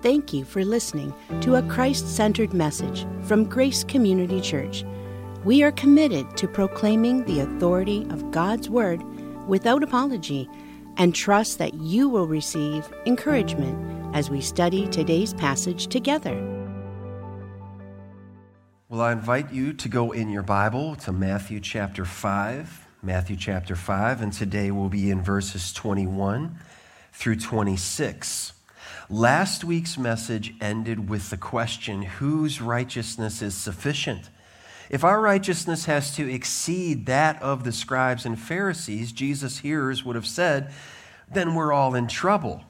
Thank you for listening to a Christ centered message from Grace Community Church. We are committed to proclaiming the authority of God's Word without apology and trust that you will receive encouragement as we study today's passage together. Well, I invite you to go in your Bible to Matthew chapter 5. Matthew chapter 5, and today we'll be in verses 21 through 26. Last week's message ended with the question whose righteousness is sufficient? If our righteousness has to exceed that of the scribes and Pharisees, Jesus' hearers would have said, then we're all in trouble.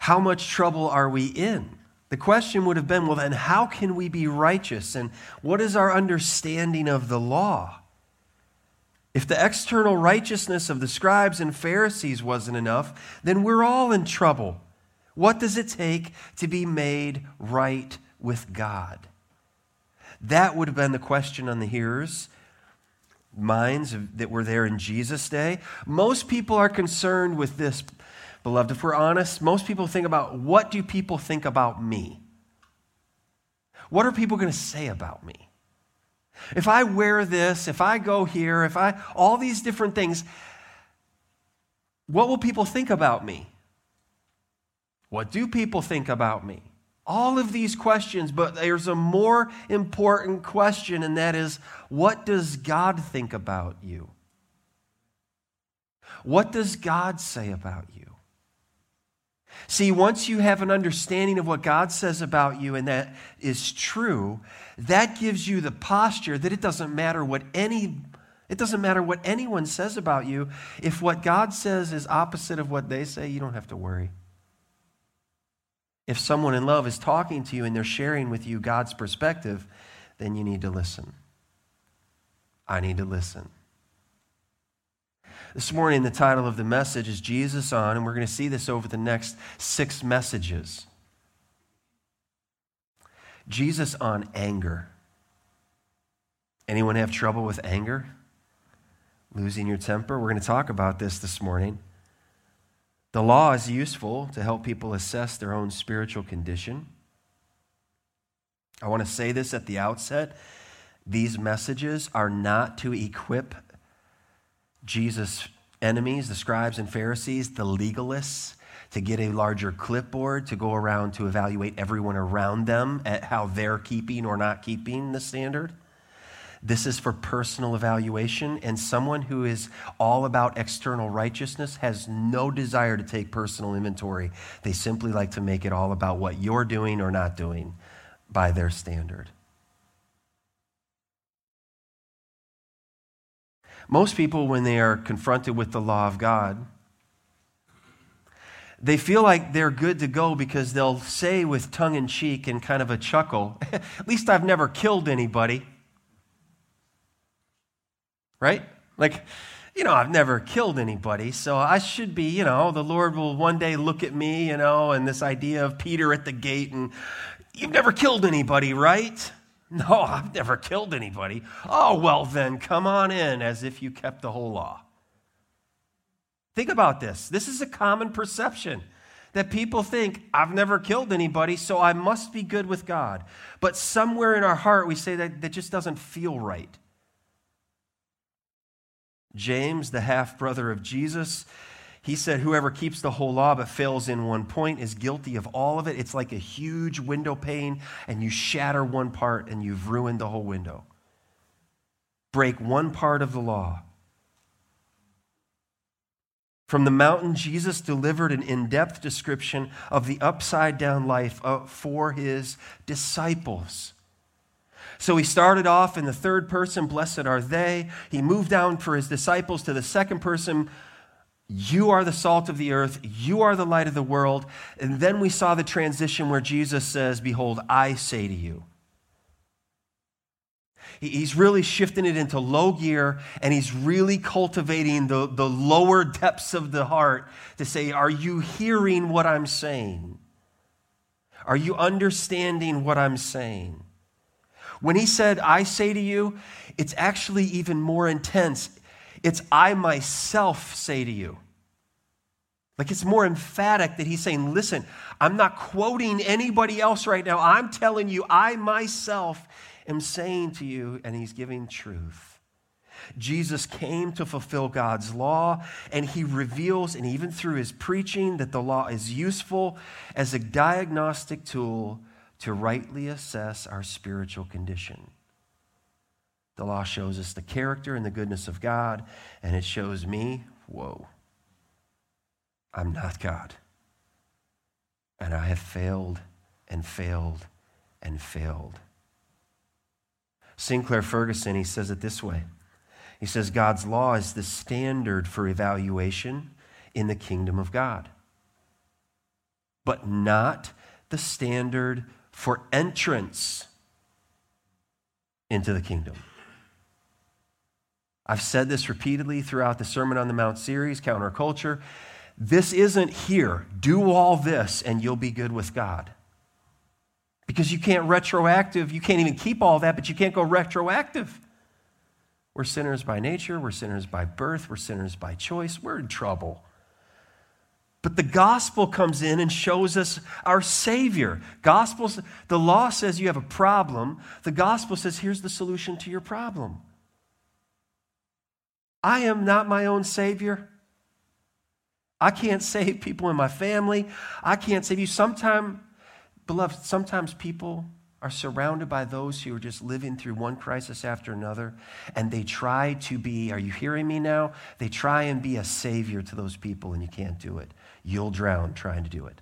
How much trouble are we in? The question would have been, well, then how can we be righteous? And what is our understanding of the law? If the external righteousness of the scribes and Pharisees wasn't enough, then we're all in trouble. What does it take to be made right with God? That would have been the question on the hearers' minds that were there in Jesus' day. Most people are concerned with this, beloved. If we're honest, most people think about what do people think about me? What are people going to say about me? If I wear this, if I go here, if I, all these different things, what will people think about me? What do people think about me? All of these questions, but there's a more important question, and that is what does God think about you? What does God say about you? See, once you have an understanding of what God says about you and that is true, that gives you the posture that it doesn't matter what any it doesn't matter what anyone says about you. If what God says is opposite of what they say, you don't have to worry. If someone in love is talking to you and they're sharing with you God's perspective, then you need to listen. I need to listen. This morning, the title of the message is Jesus on, and we're going to see this over the next six messages. Jesus on anger. Anyone have trouble with anger? Losing your temper? We're going to talk about this this morning. The law is useful to help people assess their own spiritual condition. I want to say this at the outset. These messages are not to equip Jesus' enemies, the scribes and Pharisees, the legalists, to get a larger clipboard to go around to evaluate everyone around them at how they're keeping or not keeping the standard. This is for personal evaluation, and someone who is all about external righteousness has no desire to take personal inventory. They simply like to make it all about what you're doing or not doing by their standard. Most people, when they are confronted with the law of God, they feel like they're good to go because they'll say with tongue in cheek and kind of a chuckle, At least I've never killed anybody right? Like, you know, I've never killed anybody, so I should be, you know, the Lord will one day look at me, you know, and this idea of Peter at the gate and you've never killed anybody, right? No, I've never killed anybody. Oh, well, then come on in as if you kept the whole law. Think about this. This is a common perception that people think, I've never killed anybody, so I must be good with God. But somewhere in our heart, we say that that just doesn't feel right. James, the half brother of Jesus, he said, Whoever keeps the whole law but fails in one point is guilty of all of it. It's like a huge window pane, and you shatter one part and you've ruined the whole window. Break one part of the law. From the mountain, Jesus delivered an in depth description of the upside down life uh, for his disciples. So he started off in the third person, blessed are they. He moved down for his disciples to the second person, you are the salt of the earth, you are the light of the world. And then we saw the transition where Jesus says, Behold, I say to you. He's really shifting it into low gear and he's really cultivating the, the lower depths of the heart to say, Are you hearing what I'm saying? Are you understanding what I'm saying? When he said, I say to you, it's actually even more intense. It's I myself say to you. Like it's more emphatic that he's saying, listen, I'm not quoting anybody else right now. I'm telling you, I myself am saying to you, and he's giving truth. Jesus came to fulfill God's law, and he reveals, and even through his preaching, that the law is useful as a diagnostic tool to rightly assess our spiritual condition. The law shows us the character and the goodness of God, and it shows me, whoa, I'm not God. And I have failed and failed and failed. Sinclair Ferguson, he says it this way He says, God's law is the standard for evaluation in the kingdom of God, but not the standard for entrance into the kingdom. I've said this repeatedly throughout the Sermon on the Mount series, Counterculture. This isn't here. Do all this and you'll be good with God. Because you can't retroactive, you can't even keep all that, but you can't go retroactive. We're sinners by nature, we're sinners by birth, we're sinners by choice. We're in trouble. But the gospel comes in and shows us our Savior. Gospels, the law says you have a problem. The gospel says here's the solution to your problem. I am not my own Savior. I can't save people in my family. I can't save you. Sometimes, beloved, sometimes people are surrounded by those who are just living through one crisis after another, and they try to be, are you hearing me now? They try and be a savior to those people, and you can't do it. You'll drown trying to do it.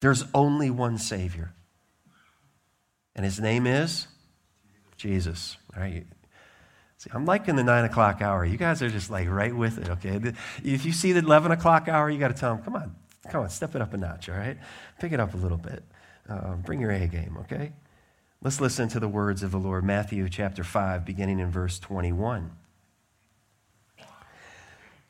There's only one Savior, and his name is Jesus. All right? See, I'm liking the nine o'clock hour. You guys are just like right with it, okay? If you see the 11 o'clock hour, you got to tell them, come on, come on, step it up a notch, all right? Pick it up a little bit. Um, bring your A game, okay? Let's listen to the words of the Lord, Matthew chapter 5, beginning in verse 21.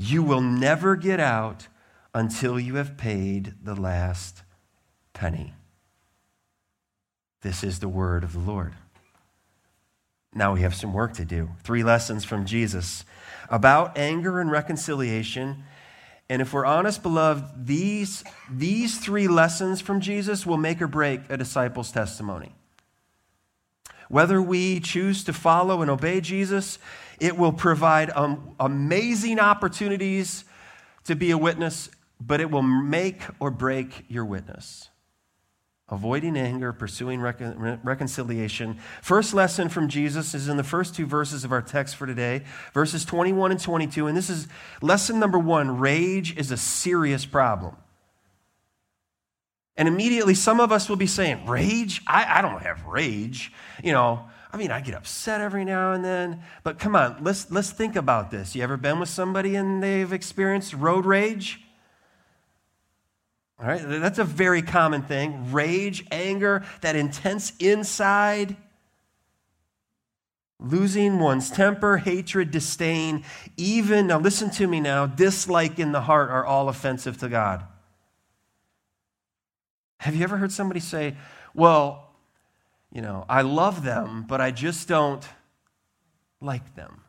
you will never get out until you have paid the last penny. This is the word of the Lord. Now we have some work to do. Three lessons from Jesus about anger and reconciliation. And if we're honest, beloved, these, these three lessons from Jesus will make or break a disciple's testimony. Whether we choose to follow and obey Jesus, it will provide um, amazing opportunities to be a witness, but it will make or break your witness avoiding anger, pursuing recon- reconciliation. First lesson from Jesus is in the first two verses of our text for today, verses 21 and 22. And this is lesson number one rage is a serious problem. And immediately, some of us will be saying, Rage? I, I don't have rage. You know, I mean, I get upset every now and then. But come on, let's, let's think about this. You ever been with somebody and they've experienced road rage? All right, that's a very common thing. Rage, anger, that intense inside, losing one's temper, hatred, disdain, even, now listen to me now, dislike in the heart are all offensive to God. Have you ever heard somebody say, Well, you know, I love them, but I just don't like them?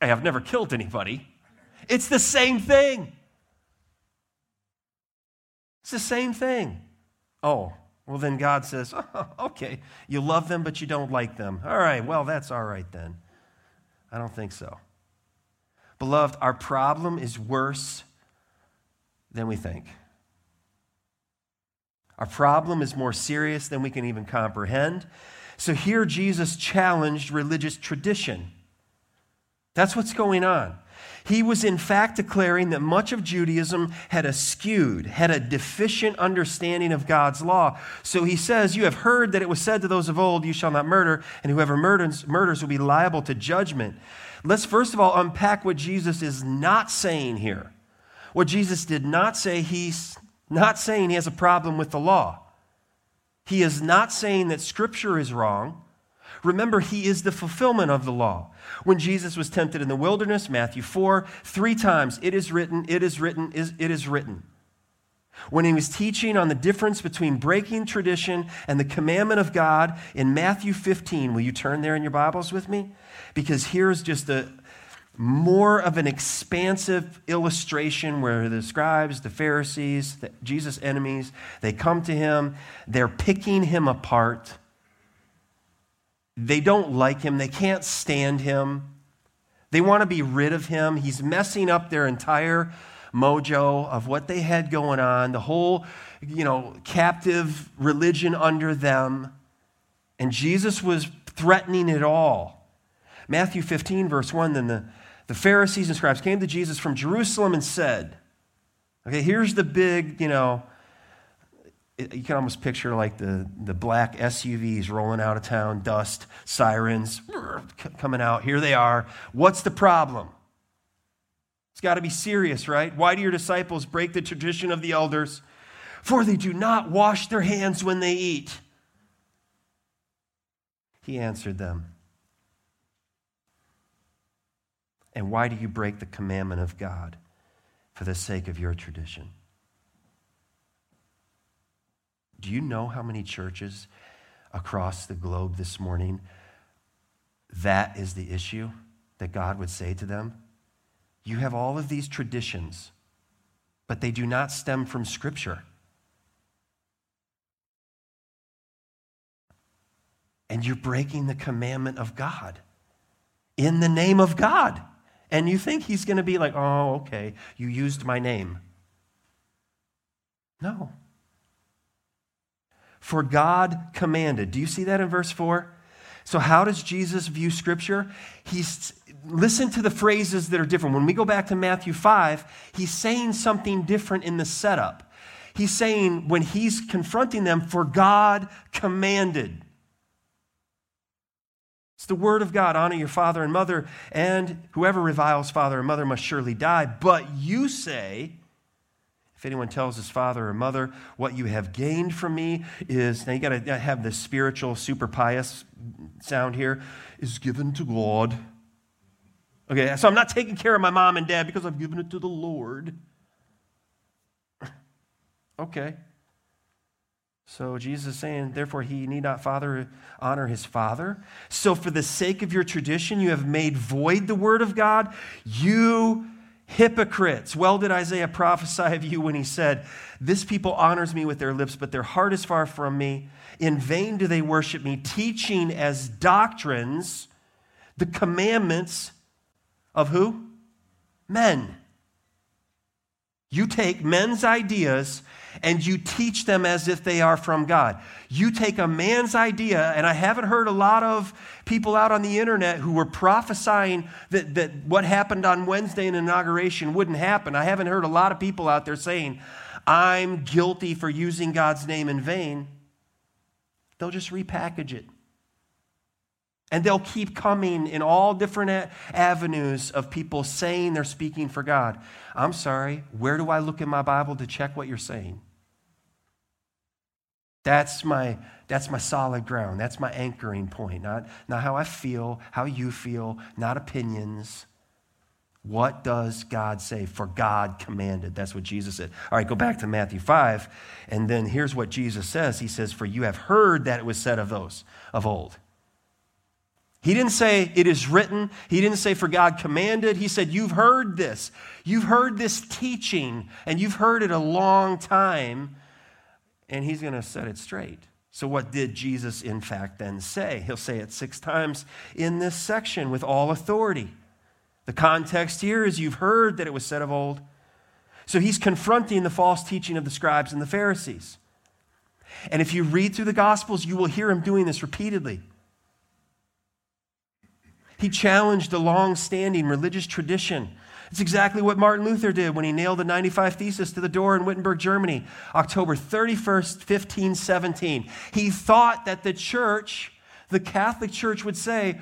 Hey, I have never killed anybody. It's the same thing. It's the same thing. Oh, well, then God says, oh, okay, you love them, but you don't like them. All right, well, that's all right then. I don't think so. Beloved, our problem is worse than we think. Our problem is more serious than we can even comprehend. So here Jesus challenged religious tradition. That's what's going on. He was, in fact, declaring that much of Judaism had a skewed, had a deficient understanding of God's law. So he says, You have heard that it was said to those of old, You shall not murder, and whoever murders, murders will be liable to judgment. Let's first of all unpack what Jesus is not saying here. What Jesus did not say, he's not saying he has a problem with the law. He is not saying that Scripture is wrong. Remember, he is the fulfillment of the law. When Jesus was tempted in the wilderness, Matthew 4, three times, it is written, it is written, it is written. When he was teaching on the difference between breaking tradition and the commandment of God in Matthew 15, will you turn there in your Bibles with me? Because here's just a more of an expansive illustration where the scribes, the Pharisees, the, Jesus' enemies, they come to him, they're picking him apart they don't like him. They can't stand him. They want to be rid of him. He's messing up their entire mojo of what they had going on, the whole, you know, captive religion under them. And Jesus was threatening it all. Matthew 15, verse 1 Then the, the Pharisees and scribes came to Jesus from Jerusalem and said, Okay, here's the big, you know, you can almost picture like the, the black SUVs rolling out of town, dust, sirens coming out. Here they are. What's the problem? It's got to be serious, right? Why do your disciples break the tradition of the elders? For they do not wash their hands when they eat. He answered them. And why do you break the commandment of God for the sake of your tradition? Do you know how many churches across the globe this morning that is the issue that God would say to them? You have all of these traditions, but they do not stem from Scripture. And you're breaking the commandment of God in the name of God. And you think He's going to be like, oh, okay, you used my name. No for God commanded. Do you see that in verse 4? So, how does Jesus view Scripture? He's listen to the phrases that are different. When we go back to Matthew 5, he's saying something different in the setup. He's saying, when he's confronting them, for God commanded. It's the word of God honor your father and mother, and whoever reviles father or mother must surely die. But you say, if anyone tells his father or mother, what you have gained from me is, now you got to have the spiritual, super pious sound here, is given to God. Okay, so I'm not taking care of my mom and dad because I've given it to the Lord. okay. So Jesus is saying, therefore, he need not father honor his father. So, for the sake of your tradition, you have made void the word of God. You Hypocrites. Well, did Isaiah prophesy of you when he said, This people honors me with their lips, but their heart is far from me. In vain do they worship me, teaching as doctrines the commandments of who? Men. You take men's ideas and you teach them as if they are from God. You take a man's idea, and I haven't heard a lot of people out on the internet who were prophesying that, that what happened on Wednesday in inauguration wouldn't happen. I haven't heard a lot of people out there saying, I'm guilty for using God's name in vain. They'll just repackage it. And they'll keep coming in all different avenues of people saying they're speaking for God. I'm sorry, where do I look in my Bible to check what you're saying? That's my, that's my solid ground. That's my anchoring point. Not, not how I feel, how you feel, not opinions. What does God say? For God commanded. That's what Jesus said. All right, go back to Matthew 5. And then here's what Jesus says He says, For you have heard that it was said of those of old. He didn't say it is written. He didn't say for God commanded. He said, You've heard this. You've heard this teaching, and you've heard it a long time and he's going to set it straight. So, what did Jesus, in fact, then say? He'll say it six times in this section with all authority. The context here is you've heard that it was said of old. So he's confronting the false teaching of the scribes and the Pharisees. And if you read through the Gospels, you will hear him doing this repeatedly. He challenged the long standing religious tradition. It's exactly what Martin Luther did when he nailed the 95 Thesis to the door in Wittenberg, Germany, October 31st, 1517. He thought that the church, the Catholic Church, would say,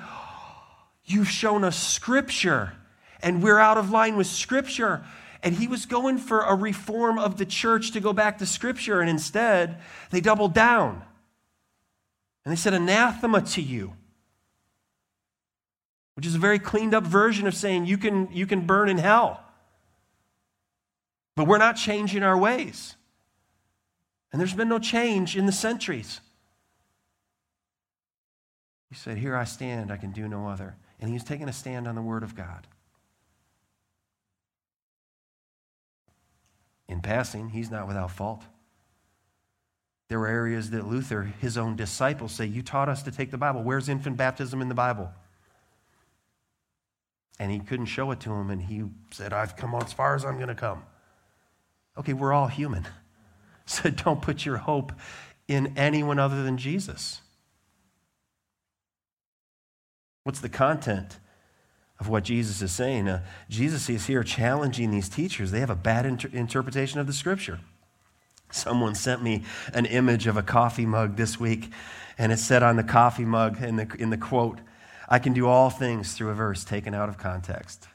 You've shown us Scripture, and we're out of line with Scripture. And he was going for a reform of the church to go back to Scripture, and instead, they doubled down. And they said, Anathema to you which is a very cleaned up version of saying you can, you can burn in hell. But we're not changing our ways. And there's been no change in the centuries. He said, Here I stand, I can do no other. And he's taking a stand on the Word of God. In passing, he's not without fault. There were areas that Luther, his own disciples, say, You taught us to take the Bible. Where's infant baptism in the Bible? And he couldn't show it to him, and he said, I've come as far as I'm going to come. Okay, we're all human. So don't put your hope in anyone other than Jesus. What's the content of what Jesus is saying? Uh, Jesus is here challenging these teachers. They have a bad inter- interpretation of the scripture. Someone sent me an image of a coffee mug this week, and it said on the coffee mug in the, in the quote, I can do all things through a verse taken out of context.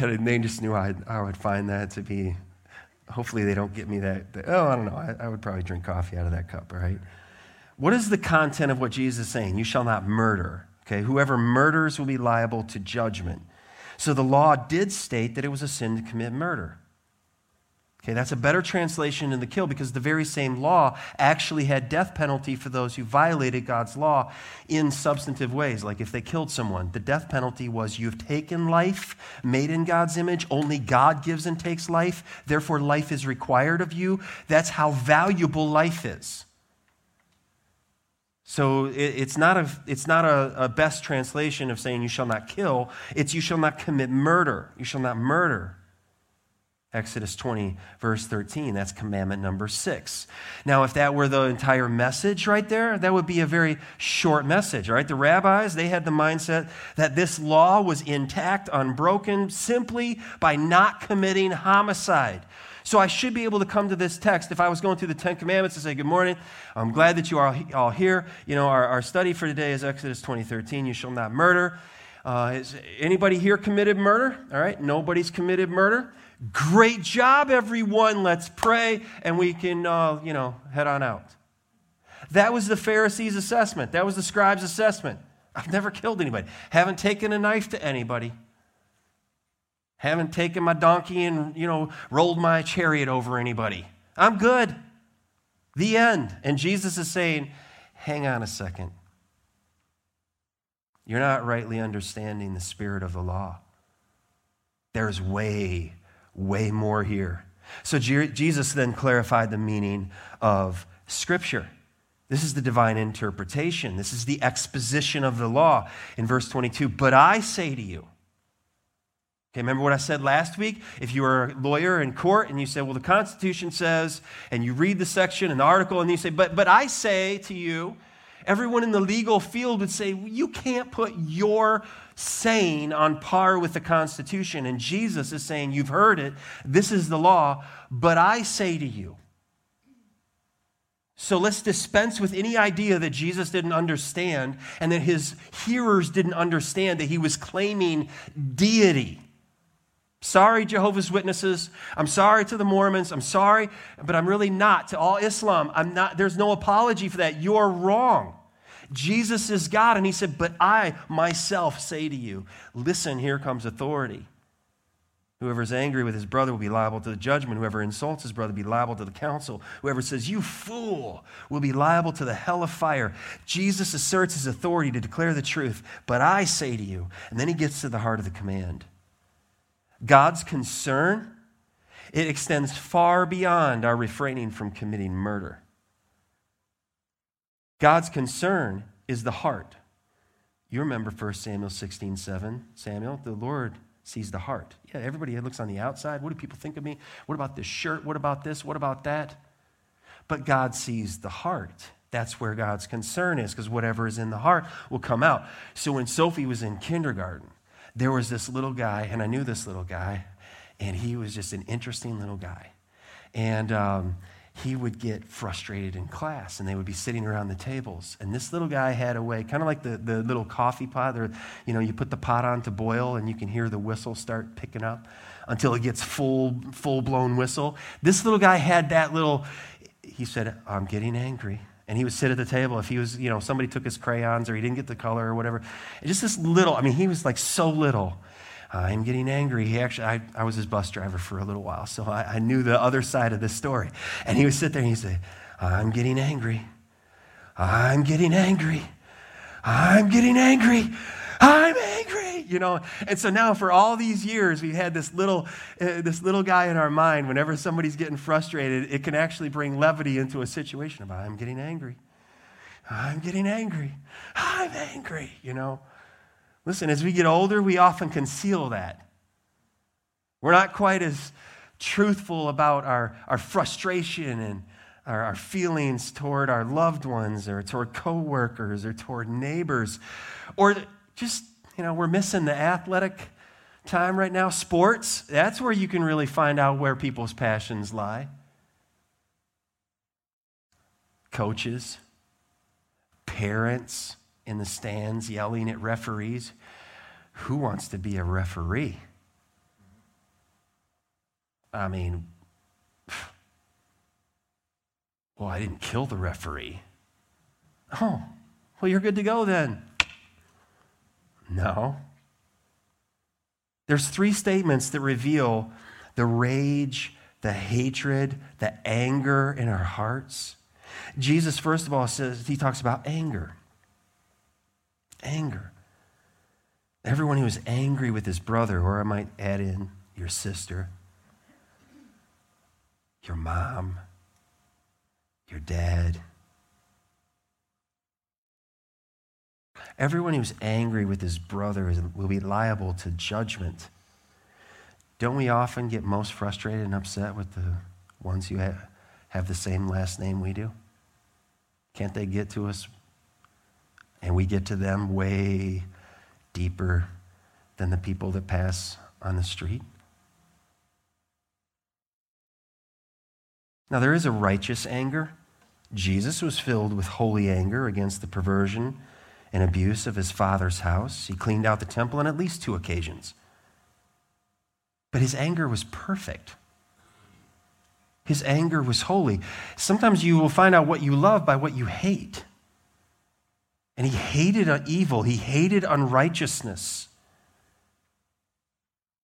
and they just knew I'd, I would find that to be, hopefully, they don't get me that. that oh, I don't know. I, I would probably drink coffee out of that cup, right? What is the content of what Jesus is saying? You shall not murder. Okay, whoever murders will be liable to judgment. So the law did state that it was a sin to commit murder. Okay, that's a better translation than the kill because the very same law actually had death penalty for those who violated God's law in substantive ways. Like if they killed someone, the death penalty was you've taken life made in God's image. Only God gives and takes life. Therefore, life is required of you. That's how valuable life is. So it's not, a, it's not a, a best translation of saying you shall not kill. It's you shall not commit murder. You shall not murder. Exodus 20, verse 13. That's commandment number six. Now, if that were the entire message right there, that would be a very short message, right? The rabbis, they had the mindset that this law was intact, unbroken, simply by not committing homicide. So I should be able to come to this text if I was going through the Ten Commandments and say, Good morning. I'm glad that you are all here. You know, our, our study for today is Exodus 20, 13. You shall not murder. Uh, is anybody here committed murder? All right, nobody's committed murder. Great job, everyone. Let's pray and we can, uh, you know, head on out. That was the Pharisees' assessment. That was the scribes' assessment. I've never killed anybody. Haven't taken a knife to anybody. Haven't taken my donkey and, you know, rolled my chariot over anybody. I'm good. The end. And Jesus is saying, hang on a second. You're not rightly understanding the spirit of the law. There's way way more here. So Jesus then clarified the meaning of Scripture. This is the divine interpretation. This is the exposition of the law in verse 22. But I say to you, okay, remember what I said last week? If you were a lawyer in court and you said, well, the Constitution says, and you read the section, an article, and you say, but, but I say to you, everyone in the legal field would say, you can't put your saying on par with the Constitution. And Jesus is saying, You've heard it, this is the law, but I say to you. So let's dispense with any idea that Jesus didn't understand and that his hearers didn't understand that he was claiming deity. Sorry, Jehovah's Witnesses. I'm sorry to the Mormons. I'm sorry, but I'm really not. To all Islam, I'm not, there's no apology for that. You're wrong. Jesus is God. And he said, But I myself say to you, listen, here comes authority. Whoever is angry with his brother will be liable to the judgment. Whoever insults his brother will be liable to the council. Whoever says, You fool, will be liable to the hell of fire. Jesus asserts his authority to declare the truth. But I say to you, and then he gets to the heart of the command. God's concern, it extends far beyond our refraining from committing murder. God's concern is the heart. You remember 1 Samuel 16 7. Samuel, the Lord sees the heart. Yeah, everybody looks on the outside. What do people think of me? What about this shirt? What about this? What about that? But God sees the heart. That's where God's concern is, because whatever is in the heart will come out. So when Sophie was in kindergarten, there was this little guy, and I knew this little guy, and he was just an interesting little guy. And um, he would get frustrated in class and they would be sitting around the tables. And this little guy had a way kind of like the, the little coffee pot or you know you put the pot on to boil and you can hear the whistle start picking up until it gets full full blown whistle. This little guy had that little he said i'm getting angry. And he would sit at the table. If he was you know somebody took his crayons or he didn't get the color or whatever and just this little i mean he was like so little I'm getting angry. He actually, I, I was his bus driver for a little while, so I, I knew the other side of this story. And he would sit there and he'd say, I'm getting angry. I'm getting angry. I'm getting angry. I'm angry, you know. And so now, for all these years, we've had this little, uh, this little guy in our mind. Whenever somebody's getting frustrated, it can actually bring levity into a situation About I'm getting angry. I'm getting angry. I'm angry, you know. Listen, as we get older, we often conceal that. We're not quite as truthful about our, our frustration and our, our feelings toward our loved ones or toward coworkers or toward neighbors. Or just, you know, we're missing the athletic time right now. Sports, that's where you can really find out where people's passions lie. Coaches, parents, in the stands yelling at referees. Who wants to be a referee? I mean, well, I didn't kill the referee. Oh, well, you're good to go then. No. There's three statements that reveal the rage, the hatred, the anger in our hearts. Jesus, first of all, says, he talks about anger anger. Everyone who is angry with his brother, or I might add in your sister, your mom, your dad. Everyone who's angry with his brother will be liable to judgment. Don't we often get most frustrated and upset with the ones who have the same last name we do? Can't they get to us and we get to them way deeper than the people that pass on the street. Now, there is a righteous anger. Jesus was filled with holy anger against the perversion and abuse of his father's house. He cleaned out the temple on at least two occasions. But his anger was perfect. His anger was holy. Sometimes you will find out what you love by what you hate. And he hated evil, he hated unrighteousness.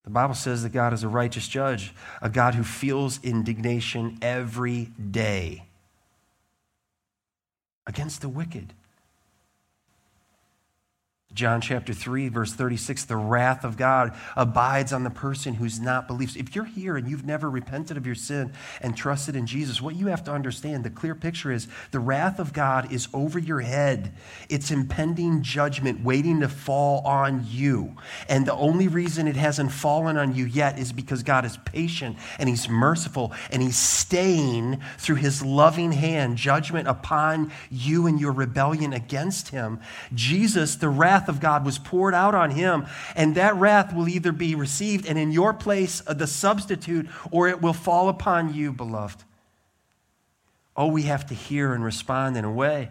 The Bible says that God is a righteous judge, a God who feels indignation every day against the wicked. John chapter 3, verse 36 the wrath of God abides on the person who's not believed. If you're here and you've never repented of your sin and trusted in Jesus, what you have to understand, the clear picture is the wrath of God is over your head. It's impending judgment waiting to fall on you. And the only reason it hasn't fallen on you yet is because God is patient and He's merciful and He's staying through His loving hand judgment upon you and your rebellion against Him. Jesus, the wrath wrath of God was poured out on him, and that wrath will either be received and in your place uh, the substitute, or it will fall upon you, beloved. Oh, we have to hear and respond in a way.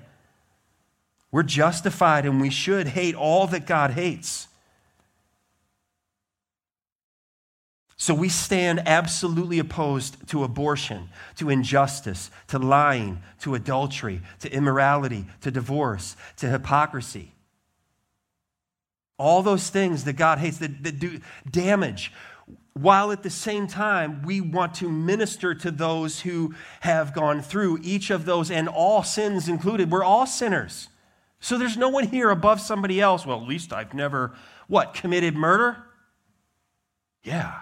We're justified and we should hate all that God hates. So we stand absolutely opposed to abortion, to injustice, to lying, to adultery, to immorality, to divorce, to hypocrisy. All those things that God hates that, that do damage. While at the same time, we want to minister to those who have gone through each of those and all sins included. We're all sinners. So there's no one here above somebody else. Well, at least I've never, what, committed murder? Yeah.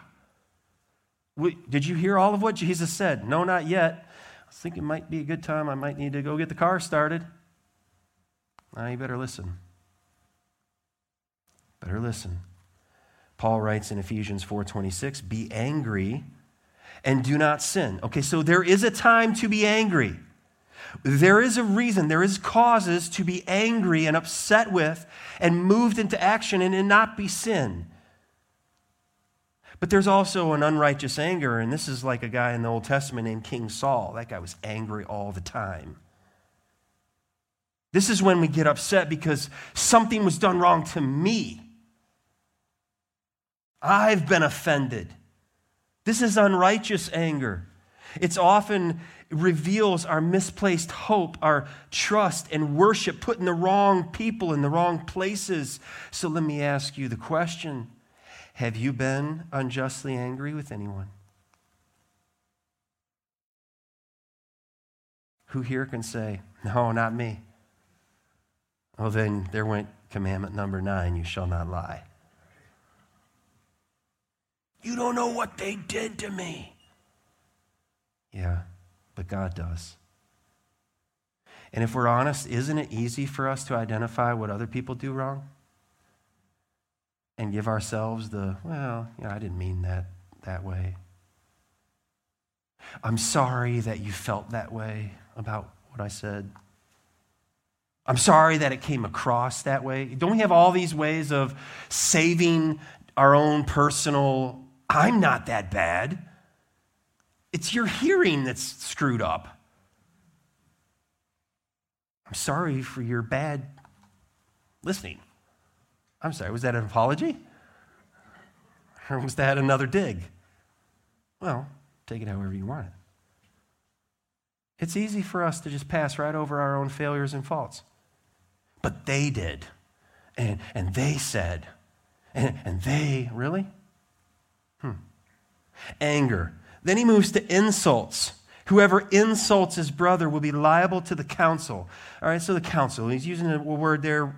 Did you hear all of what Jesus said? No, not yet. I think it might be a good time. I might need to go get the car started. Now you better listen. Better listen. Paul writes in Ephesians 4:26, "Be angry and do not sin." Okay, so there is a time to be angry. There is a reason, there is causes to be angry and upset with and moved into action and it not be sin. But there's also an unrighteous anger, and this is like a guy in the Old Testament named King Saul. That guy was angry all the time. This is when we get upset because something was done wrong to me. I've been offended. This is unrighteous anger. It's often reveals our misplaced hope, our trust and worship put in the wrong people in the wrong places. So let me ask you the question Have you been unjustly angry with anyone? Who here can say, No, not me? Oh, then there went commandment number nine you shall not lie. You don't know what they did to me. Yeah, but God does. And if we're honest, isn't it easy for us to identify what other people do wrong? And give ourselves the, well, I didn't mean that that way. I'm sorry that you felt that way about what I said. I'm sorry that it came across that way. Don't we have all these ways of saving our own personal I'm not that bad. It's your hearing that's screwed up. I'm sorry for your bad listening. I'm sorry, was that an apology? Or was that another dig? Well, take it however you want it. It's easy for us to just pass right over our own failures and faults. But they did. And, and they said. And, and they, really? Anger. Then he moves to insults. Whoever insults his brother will be liable to the council. All right, so the council, he's using a word there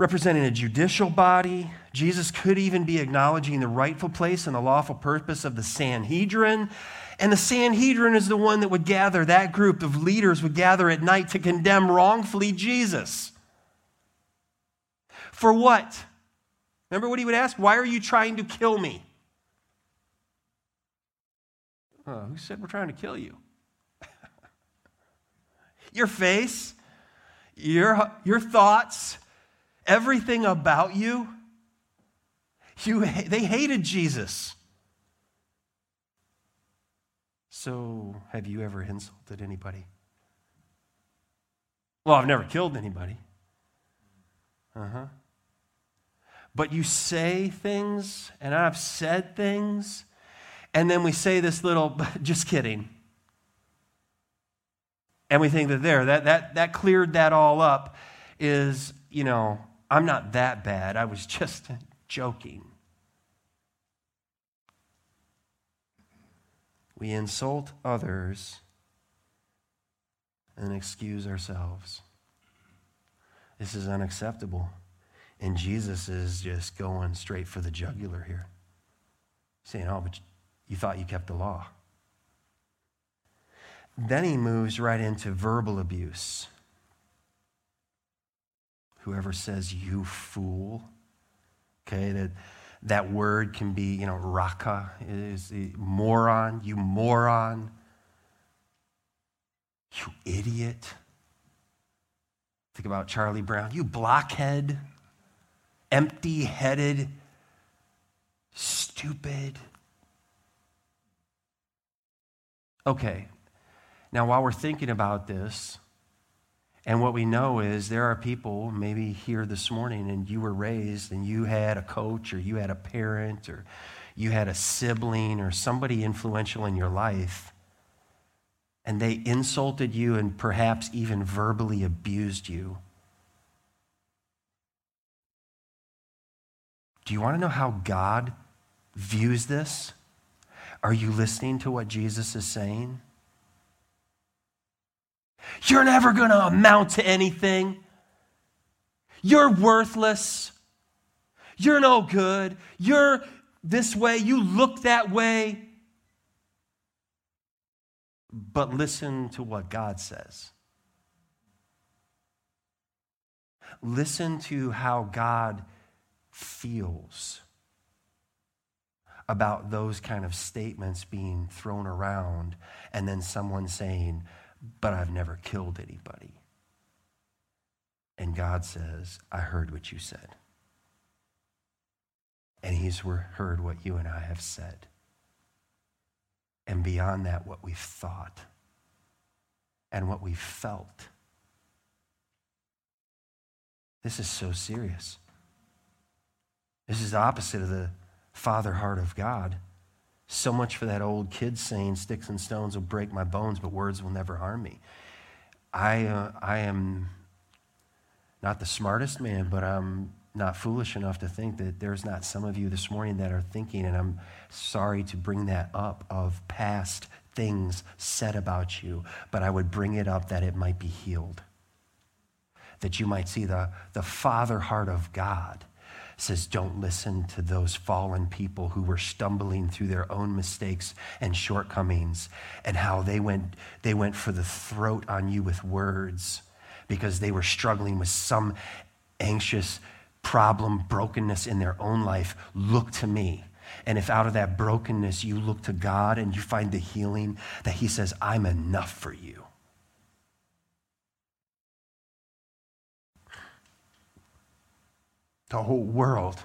representing a judicial body. Jesus could even be acknowledging the rightful place and the lawful purpose of the Sanhedrin. And the Sanhedrin is the one that would gather, that group of leaders would gather at night to condemn wrongfully Jesus. For what? Remember what he would ask? Why are you trying to kill me? Oh, who said we're trying to kill you? your face, your, your thoughts, everything about you, you, they hated Jesus. So, have you ever insulted anybody? Well, I've never killed anybody. Uh huh. But you say things, and I've said things and then we say this little, just kidding. And we think that there, that, that, that cleared that all up is, you know, I'm not that bad. I was just joking. We insult others and excuse ourselves. This is unacceptable. And Jesus is just going straight for the jugular here. Saying, oh, but you thought you kept the law. Then he moves right into verbal abuse. Whoever says, you fool, okay, that, that word can be, you know, raca, is moron, you moron, you idiot. Think about Charlie Brown, you blockhead, empty headed, stupid. Okay, now while we're thinking about this, and what we know is there are people, maybe here this morning, and you were raised and you had a coach or you had a parent or you had a sibling or somebody influential in your life, and they insulted you and perhaps even verbally abused you. Do you want to know how God views this? Are you listening to what Jesus is saying? You're never going to amount to anything. You're worthless. You're no good. You're this way. You look that way. But listen to what God says. Listen to how God feels about those kind of statements being thrown around and then someone saying, But I've never killed anybody. And God says, I heard what you said. And He's heard what you and I have said. And beyond that, what we've thought and what we've felt. This is so serious. This is the opposite of the father heart of God. So much for that old kid saying, Sticks and stones will break my bones, but words will never harm me. I, uh, I am not the smartest man, but I'm not foolish enough to think that there's not some of you this morning that are thinking, and I'm sorry to bring that up, of past things said about you, but I would bring it up that it might be healed. That you might see the, the father heart of God says, Don't listen to those fallen people who were stumbling through their own mistakes and shortcomings and how they went, they went for the throat on you with words because they were struggling with some anxious problem, brokenness in their own life. Look to me. And if out of that brokenness you look to God and you find the healing, that He says, I'm enough for you. The whole world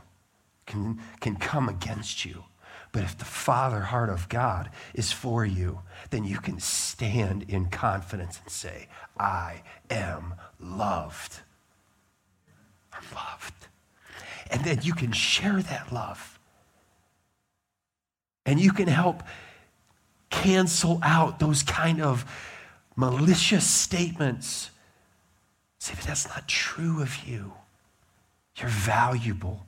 can, can come against you. But if the Father heart of God is for you, then you can stand in confidence and say, I am loved. I'm loved. And then you can share that love. And you can help cancel out those kind of malicious statements. Say, but that's not true of you. You're valuable.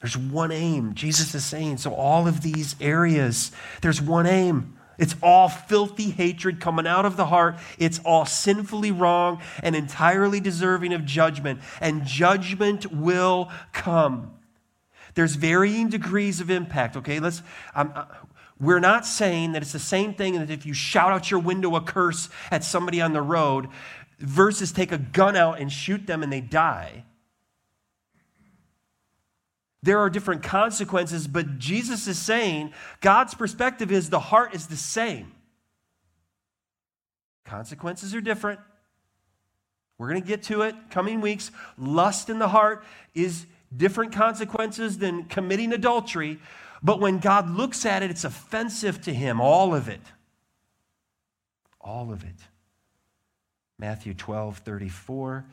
There's one aim. Jesus is saying, so all of these areas, there's one aim. It's all filthy hatred coming out of the heart. It's all sinfully wrong and entirely deserving of judgment. And judgment will come. There's varying degrees of impact, okay? Let's. Um, uh, we're not saying that it's the same thing that if you shout out your window a curse at somebody on the road versus take a gun out and shoot them and they die. There are different consequences, but Jesus is saying God's perspective is the heart is the same. Consequences are different. We're going to get to it coming weeks. Lust in the heart is different consequences than committing adultery, but when God looks at it, it's offensive to him, all of it. All of it. Matthew 12, 34.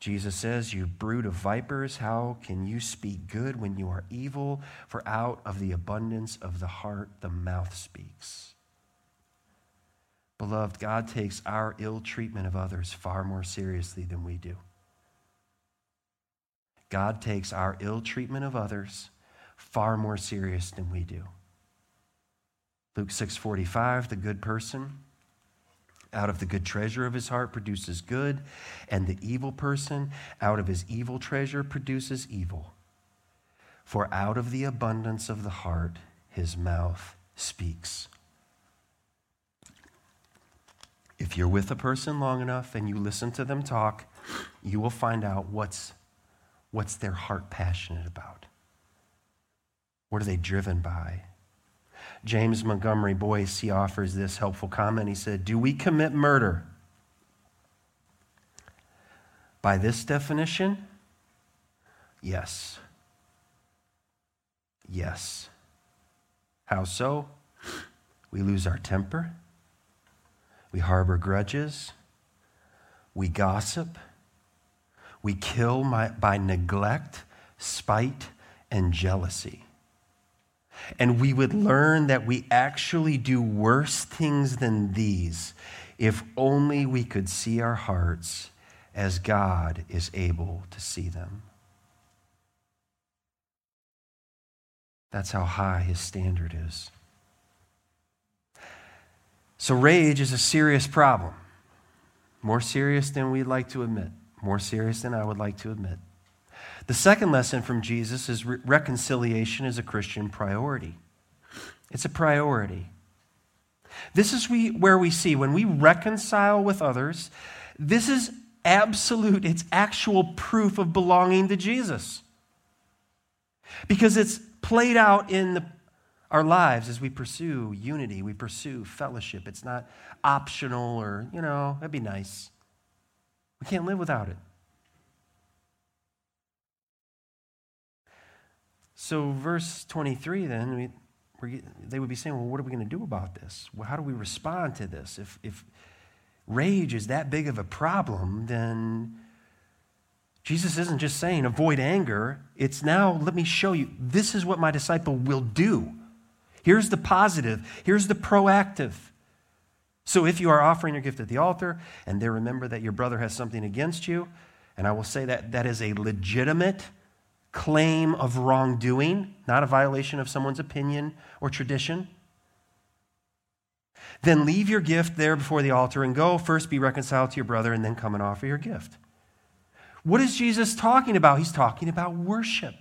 Jesus says, You brood of vipers, how can you speak good when you are evil? For out of the abundance of the heart, the mouth speaks. Beloved, God takes our ill treatment of others far more seriously than we do. God takes our ill treatment of others far more serious than we do. Luke 6:45 the good person out of the good treasure of his heart produces good, and the evil person out of his evil treasure produces evil. For out of the abundance of the heart his mouth speaks. If you're with a person long enough and you listen to them talk, you will find out what's, what's their heart passionate about. What are they driven by? James Montgomery Boice, he offers this helpful comment. He said, Do we commit murder? By this definition, yes. Yes. How so? We lose our temper. We harbor grudges. We gossip. We kill by neglect, spite, and jealousy and we would learn that we actually do worse things than these if only we could see our hearts as God is able to see them. That's how high his standard is. So, rage is a serious problem, more serious than we'd like to admit, more serious than I would like to admit. The second lesson from Jesus is re- reconciliation is a Christian priority. It's a priority. This is we, where we see when we reconcile with others, this is absolute, it's actual proof of belonging to Jesus. because it's played out in the, our lives as we pursue unity, we pursue fellowship. It's not optional or, you know, that'd be nice. We can't live without it. So, verse 23, then, we, they would be saying, well, what are we going to do about this? Well, how do we respond to this? If, if rage is that big of a problem, then Jesus isn't just saying avoid anger. It's now, let me show you, this is what my disciple will do. Here's the positive, here's the proactive. So if you are offering your gift at the altar and they remember that your brother has something against you, and I will say that that is a legitimate claim of wrongdoing, not a violation of someone's opinion or tradition, then leave your gift there before the altar and go first be reconciled to your brother and then come and offer your gift. What is Jesus talking about? He's talking about worship.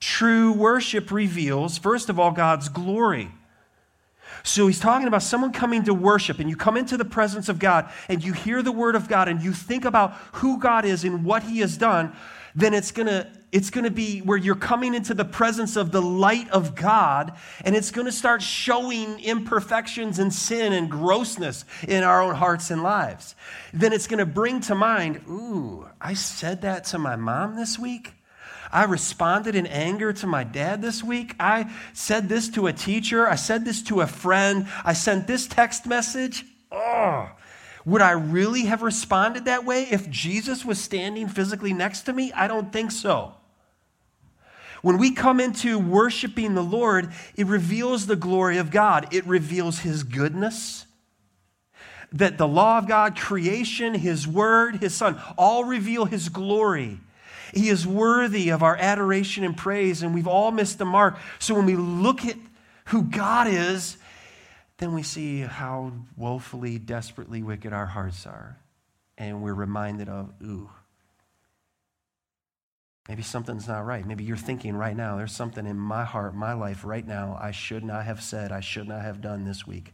True worship reveals, first of all, God's glory. So he's talking about someone coming to worship, and you come into the presence of God, and you hear the word of God, and you think about who God is and what he has done, then it's gonna it's going to be where you're coming into the presence of the light of God, and it's going to start showing imperfections and sin and grossness in our own hearts and lives. Then it's going to bring to mind, ooh, I said that to my mom this week. I responded in anger to my dad this week. I said this to a teacher. I said this to a friend. I sent this text message. Oh, would I really have responded that way if Jesus was standing physically next to me? I don't think so. When we come into worshiping the Lord, it reveals the glory of God, it reveals His goodness. That the law of God, creation, His word, His Son, all reveal His glory. He is worthy of our adoration and praise, and we've all missed the mark. So when we look at who God is, then we see how woefully, desperately wicked our hearts are. And we're reminded of, ooh, Maybe something's not right. Maybe you're thinking right now, there's something in my heart, my life right now, I should not have said, I should not have done this week.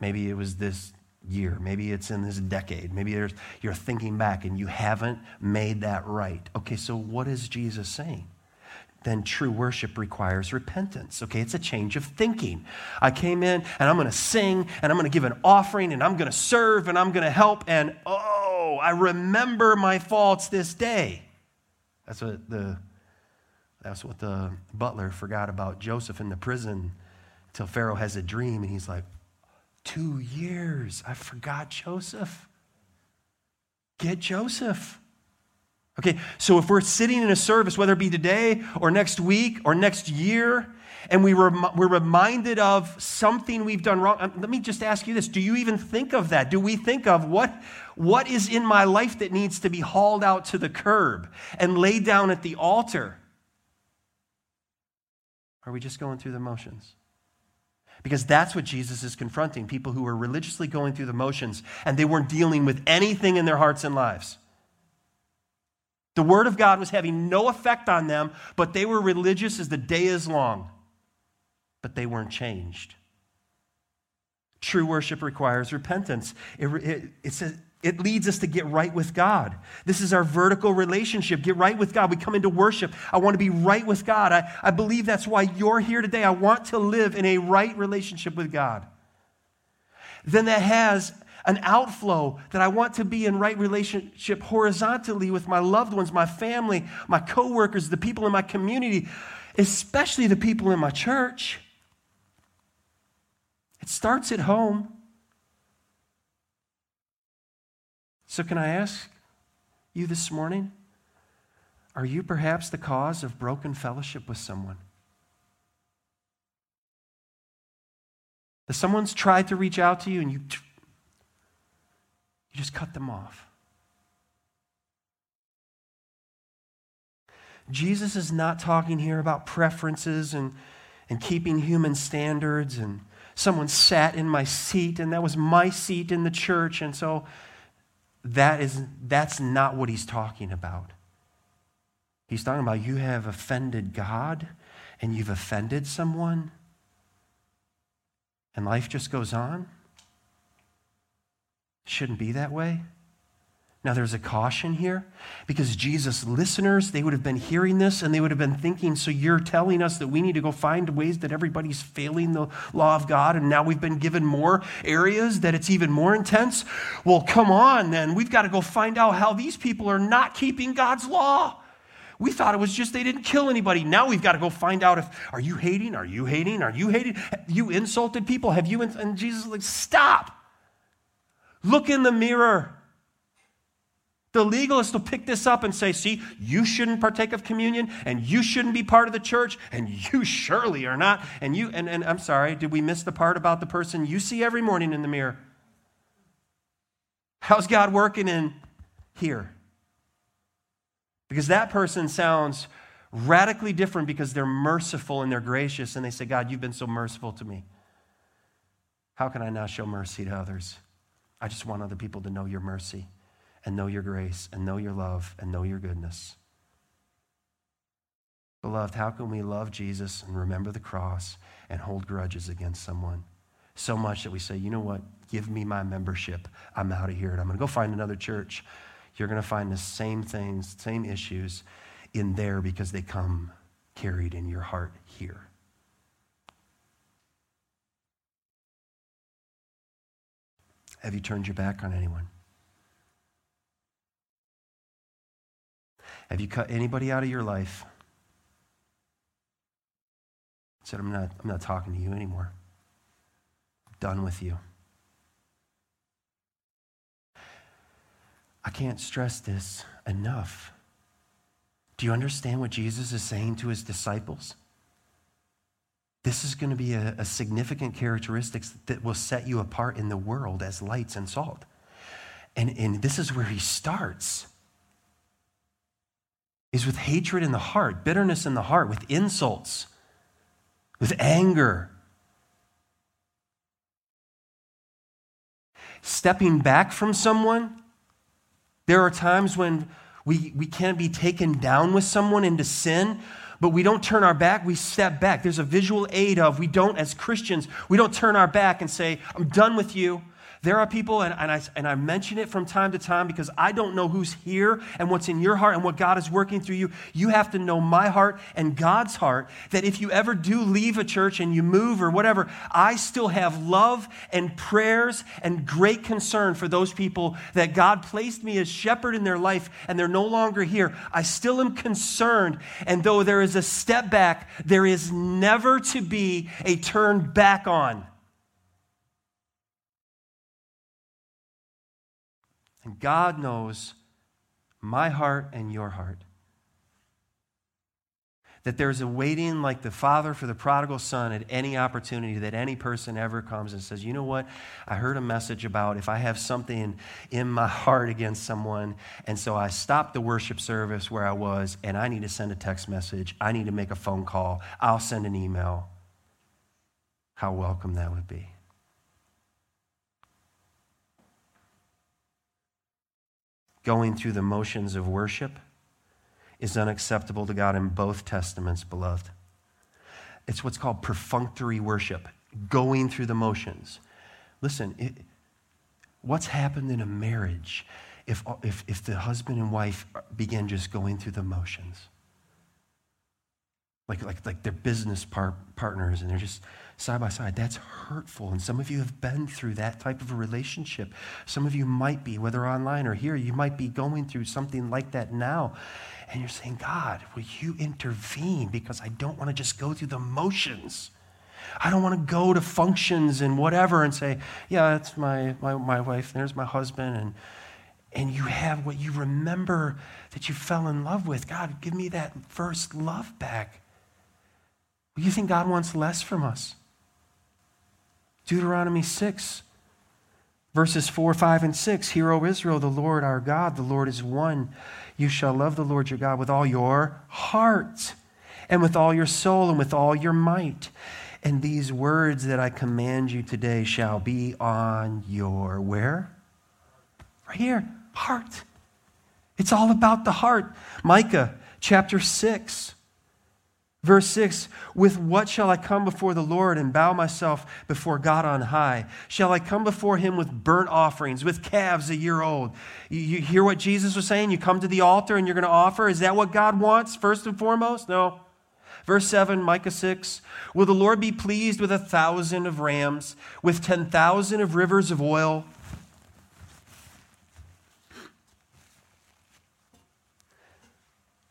Maybe it was this year. Maybe it's in this decade. Maybe there's, you're thinking back and you haven't made that right. Okay, so what is Jesus saying? Then true worship requires repentance. Okay, it's a change of thinking. I came in and I'm going to sing and I'm going to give an offering and I'm going to serve and I'm going to help and oh, I remember my faults this day. That's what the, that's what the butler forgot about Joseph in the prison until Pharaoh has a dream and he's like, Two years. I forgot Joseph. Get Joseph. Okay, so if we're sitting in a service, whether it be today or next week or next year, and we rem- we're reminded of something we've done wrong. Um, let me just ask you this Do you even think of that? Do we think of what, what is in my life that needs to be hauled out to the curb and laid down at the altar? Are we just going through the motions? Because that's what Jesus is confronting people who were religiously going through the motions and they weren't dealing with anything in their hearts and lives. The Word of God was having no effect on them, but they were religious as the day is long but they weren't changed. True worship requires repentance. It, it, it, says, it leads us to get right with God. This is our vertical relationship. Get right with God. We come into worship. I want to be right with God. I, I believe that's why you're here today. I want to live in a right relationship with God. Then that has an outflow that I want to be in right relationship horizontally with my loved ones, my family, my coworkers, the people in my community, especially the people in my church. It starts at home. So, can I ask you this morning? Are you perhaps the cause of broken fellowship with someone? That someone's tried to reach out to you and you, you just cut them off. Jesus is not talking here about preferences and, and keeping human standards and someone sat in my seat and that was my seat in the church. And so that is that's not what he's talking about. He's talking about you have offended god and you've offended someone and life just goes on shouldn't be that way Now, there's a caution here because Jesus' listeners, they would have been hearing this and they would have been thinking, so you're telling us that we need to go find ways that everybody's failing the law of God and now we've been given more areas that it's even more intense? Well, come on then. We've got to go find out how these people are not keeping God's law. We thought it was just they didn't kill anybody. Now we've got to go find out if, are you hating? Are you hating? Are you hating? You insulted people? Have you? And Jesus like, stop. Look in the mirror. The legalist will pick this up and say, see, you shouldn't partake of communion, and you shouldn't be part of the church, and you surely are not. And you, and, and I'm sorry, did we miss the part about the person you see every morning in the mirror? How's God working in here? Because that person sounds radically different because they're merciful and they're gracious, and they say, God, you've been so merciful to me. How can I now show mercy to others? I just want other people to know your mercy and know your grace and know your love and know your goodness. Beloved, how can we love Jesus and remember the cross and hold grudges against someone? So much that we say, you know what? Give me my membership. I'm out of here and I'm going to go find another church. You're going to find the same things, same issues in there because they come carried in your heart here. Have you turned your back on anyone? Have you cut anybody out of your life? Said, I'm not, I'm not talking to you anymore. I'm done with you. I can't stress this enough. Do you understand what Jesus is saying to his disciples? This is going to be a, a significant characteristic that will set you apart in the world as lights and salt. And, and this is where he starts is with hatred in the heart, bitterness in the heart, with insults, with anger. Stepping back from someone. There are times when we, we can be taken down with someone into sin, but we don't turn our back, we step back. There's a visual aid of we don't, as Christians, we don't turn our back and say, I'm done with you. There are people, and, and, I, and I mention it from time to time because I don't know who's here and what's in your heart and what God is working through you. You have to know my heart and God's heart that if you ever do leave a church and you move or whatever, I still have love and prayers and great concern for those people that God placed me as shepherd in their life and they're no longer here. I still am concerned. And though there is a step back, there is never to be a turn back on. God knows my heart and your heart. That there's a waiting like the father for the prodigal son at any opportunity that any person ever comes and says, You know what? I heard a message about if I have something in my heart against someone, and so I stopped the worship service where I was, and I need to send a text message, I need to make a phone call, I'll send an email. How welcome that would be. Going through the motions of worship is unacceptable to God in both testaments, beloved. It's what's called perfunctory worship, going through the motions. Listen, it, what's happened in a marriage if, if, if the husband and wife begin just going through the motions? Like, like, like they're business par- partners and they're just side by side. That's hurtful. And some of you have been through that type of a relationship. Some of you might be, whether online or here, you might be going through something like that now. And you're saying, God, will you intervene? Because I don't want to just go through the motions. I don't want to go to functions and whatever and say, yeah, that's my, my, my wife, there's my husband. And, and you have what you remember that you fell in love with. God, give me that first love back. You think God wants less from us? Deuteronomy 6, verses 4, 5, and 6. Hear, O Israel, the Lord our God, the Lord is one. You shall love the Lord your God with all your heart, and with all your soul, and with all your might. And these words that I command you today shall be on your where? Right here, heart. It's all about the heart. Micah chapter 6 Verse 6 With what shall I come before the Lord and bow myself before God on high? Shall I come before him with burnt offerings, with calves a year old? You, hear what Jesus was saying? You come to the altar and you're going to offer? Is that what God wants, first and foremost? No. Verse 7, Micah 6 Will the Lord be pleased with a thousand of rams, with 10,000 of rivers of oil?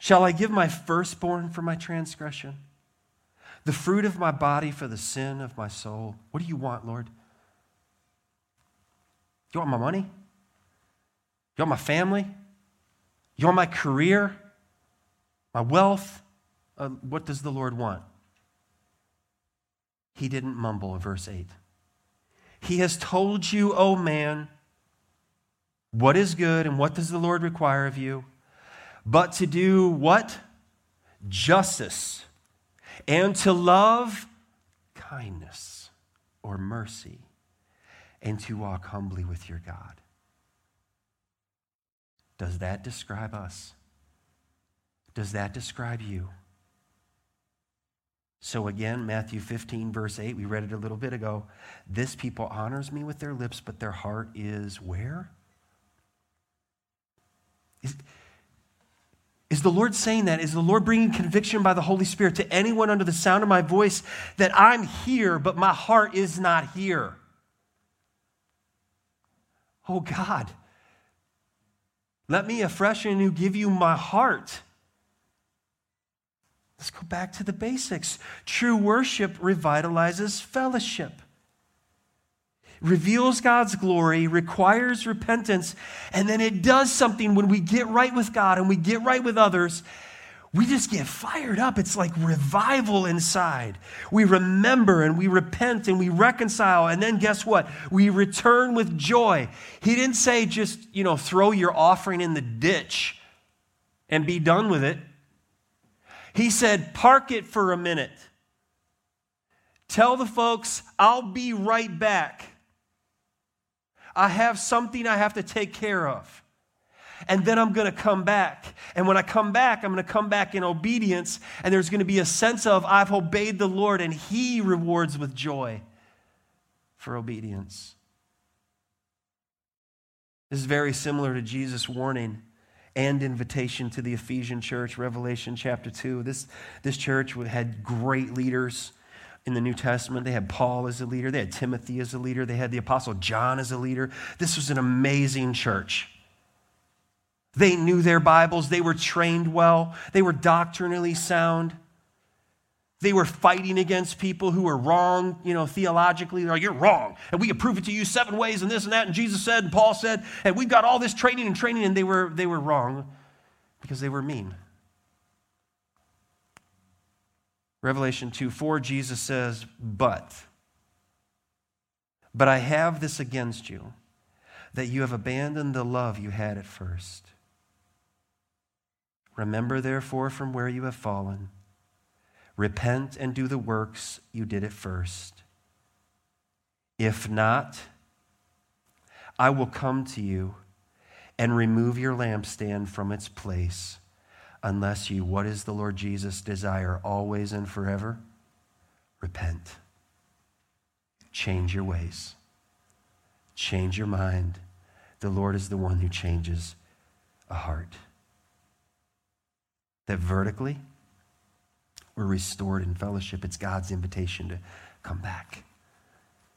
Shall I give my firstborn for my transgression? The fruit of my body for the sin of my soul? What do you want, Lord? You want my money? You want my family? You want my career? My wealth? Uh, what does the Lord want? He didn't mumble verse 8. He has told you, O oh man, what is good and what does the Lord require of you? But to do what? Justice. And to love kindness or mercy. And to walk humbly with your God. Does that describe us? Does that describe you? So again, Matthew 15, verse 8, we read it a little bit ago. This people honors me with their lips, but their heart is where? Is, is the Lord saying that? Is the Lord bringing conviction by the Holy Spirit to anyone under the sound of my voice that I'm here, but my heart is not here? Oh God, let me afresh and anew give you my heart. Let's go back to the basics. True worship revitalizes fellowship reveals God's glory, requires repentance, and then it does something when we get right with God and we get right with others. We just get fired up. It's like revival inside. We remember and we repent and we reconcile. And then guess what? We return with joy. He didn't say just, you know, throw your offering in the ditch and be done with it. He said, park it for a minute. Tell the folks, I'll be right back. I have something I have to take care of. And then I'm going to come back. And when I come back, I'm going to come back in obedience. And there's going to be a sense of, I've obeyed the Lord, and He rewards with joy for obedience. This is very similar to Jesus' warning and invitation to the Ephesian church, Revelation chapter 2. This, this church had great leaders in the New Testament. They had Paul as a leader, they had Timothy as a leader, they had the Apostle John as a leader. This was an amazing church. They knew their Bibles, they were trained well, they were doctrinally sound. They were fighting against people who were wrong, you know, theologically. They're like, you're wrong. And we can prove it to you seven ways and this and that. And Jesus said, and Paul said, and we've got all this training and training, and they were, they were wrong because they were mean. Revelation 2 4, Jesus says, But, but I have this against you, that you have abandoned the love you had at first. Remember, therefore, from where you have fallen. Repent and do the works you did at first. If not, I will come to you and remove your lampstand from its place unless you, what is the Lord Jesus' desire always and forever? Repent. Change your ways. Change your mind. The Lord is the one who changes a heart. That vertically, we're restored in fellowship. It's God's invitation to come back.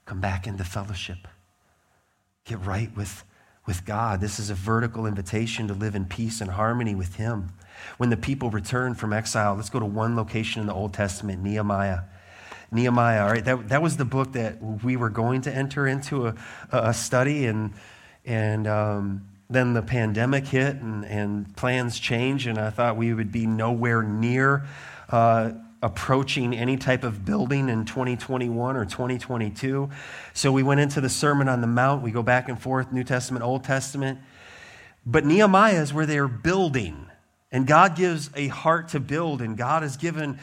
Come back into fellowship. Get right with, with God. This is a vertical invitation to live in peace and harmony with Him. When the people returned from exile, let's go to one location in the Old Testament Nehemiah. Nehemiah, all right, that, that was the book that we were going to enter into a, a study, and, and um, then the pandemic hit and, and plans changed, and I thought we would be nowhere near uh, approaching any type of building in 2021 or 2022. So we went into the Sermon on the Mount. We go back and forth, New Testament, Old Testament. But Nehemiah is where they're building. And God gives a heart to build, and God has given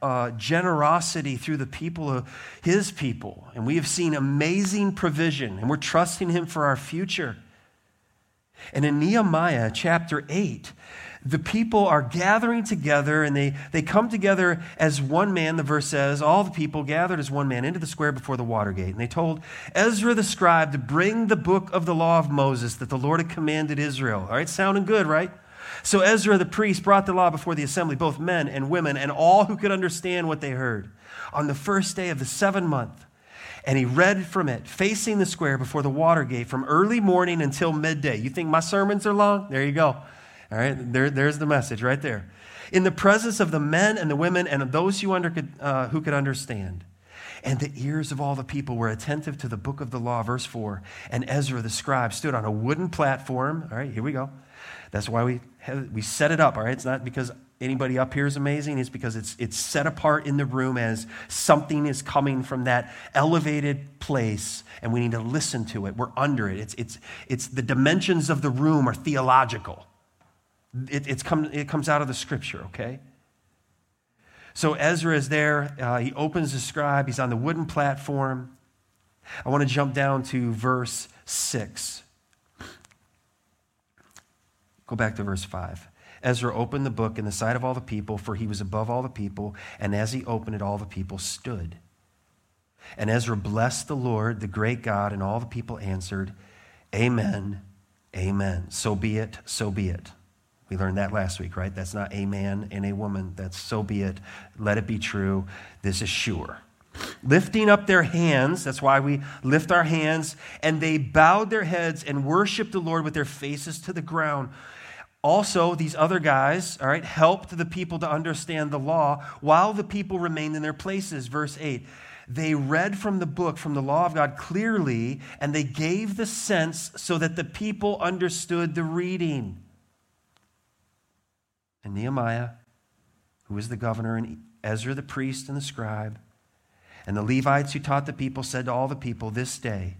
uh, generosity through the people of His people. And we have seen amazing provision, and we're trusting Him for our future. And in Nehemiah chapter 8, the people are gathering together and they, they come together as one man, the verse says, all the people gathered as one man into the square before the water gate. And they told Ezra the scribe to bring the book of the law of Moses that the Lord had commanded Israel. All right, sounding good, right? So Ezra the priest brought the law before the assembly, both men and women, and all who could understand what they heard. On the first day of the seventh month, and he read from it, facing the square before the water gate from early morning until midday. You think my sermons are long? There you go. All right, there, there's the message right there. In the presence of the men and the women and of those who, under, uh, who could understand. And the ears of all the people were attentive to the book of the law, verse 4. And Ezra the scribe stood on a wooden platform. All right, here we go. That's why we, we set it up, all right? It's not because anybody up here is amazing. It's because it's, it's set apart in the room as something is coming from that elevated place, and we need to listen to it. We're under it. It's, it's, it's the dimensions of the room are theological. It, it's come, it comes out of the scripture, okay? So Ezra is there. Uh, he opens the scribe. He's on the wooden platform. I want to jump down to verse 6. Go back to verse 5. Ezra opened the book in the sight of all the people, for he was above all the people, and as he opened it, all the people stood. And Ezra blessed the Lord, the great God, and all the people answered, Amen, Amen. So be it, so be it. We learned that last week, right? That's not a man and a woman. That's so be it. Let it be true. This is sure. Lifting up their hands, that's why we lift our hands, and they bowed their heads and worshiped the Lord with their faces to the ground. Also, these other guys, all right, helped the people to understand the law while the people remained in their places. Verse 8. They read from the book, from the law of God clearly, and they gave the sense so that the people understood the reading and Nehemiah, who was the governor, and Ezra the priest and the scribe, and the Levites who taught the people said to all the people, This day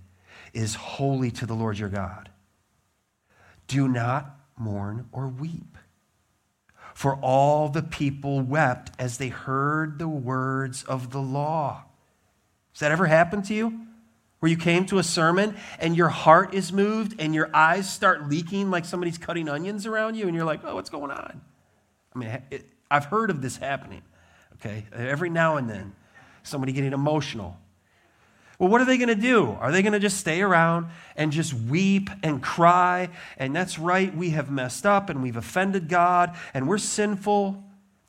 is holy to the Lord your God. Do not mourn or weep. For all the people wept as they heard the words of the law. Has that ever happened to you? Where you came to a sermon and your heart is moved and your eyes start leaking like somebody's cutting onions around you and you're like, oh, what's going on? I mean, it, I've heard of this happening, okay? Every now and then, somebody getting emotional. Well, what are they going to do? Are they going to just stay around and just weep and cry? And that's right, we have messed up and we've offended God and we're sinful.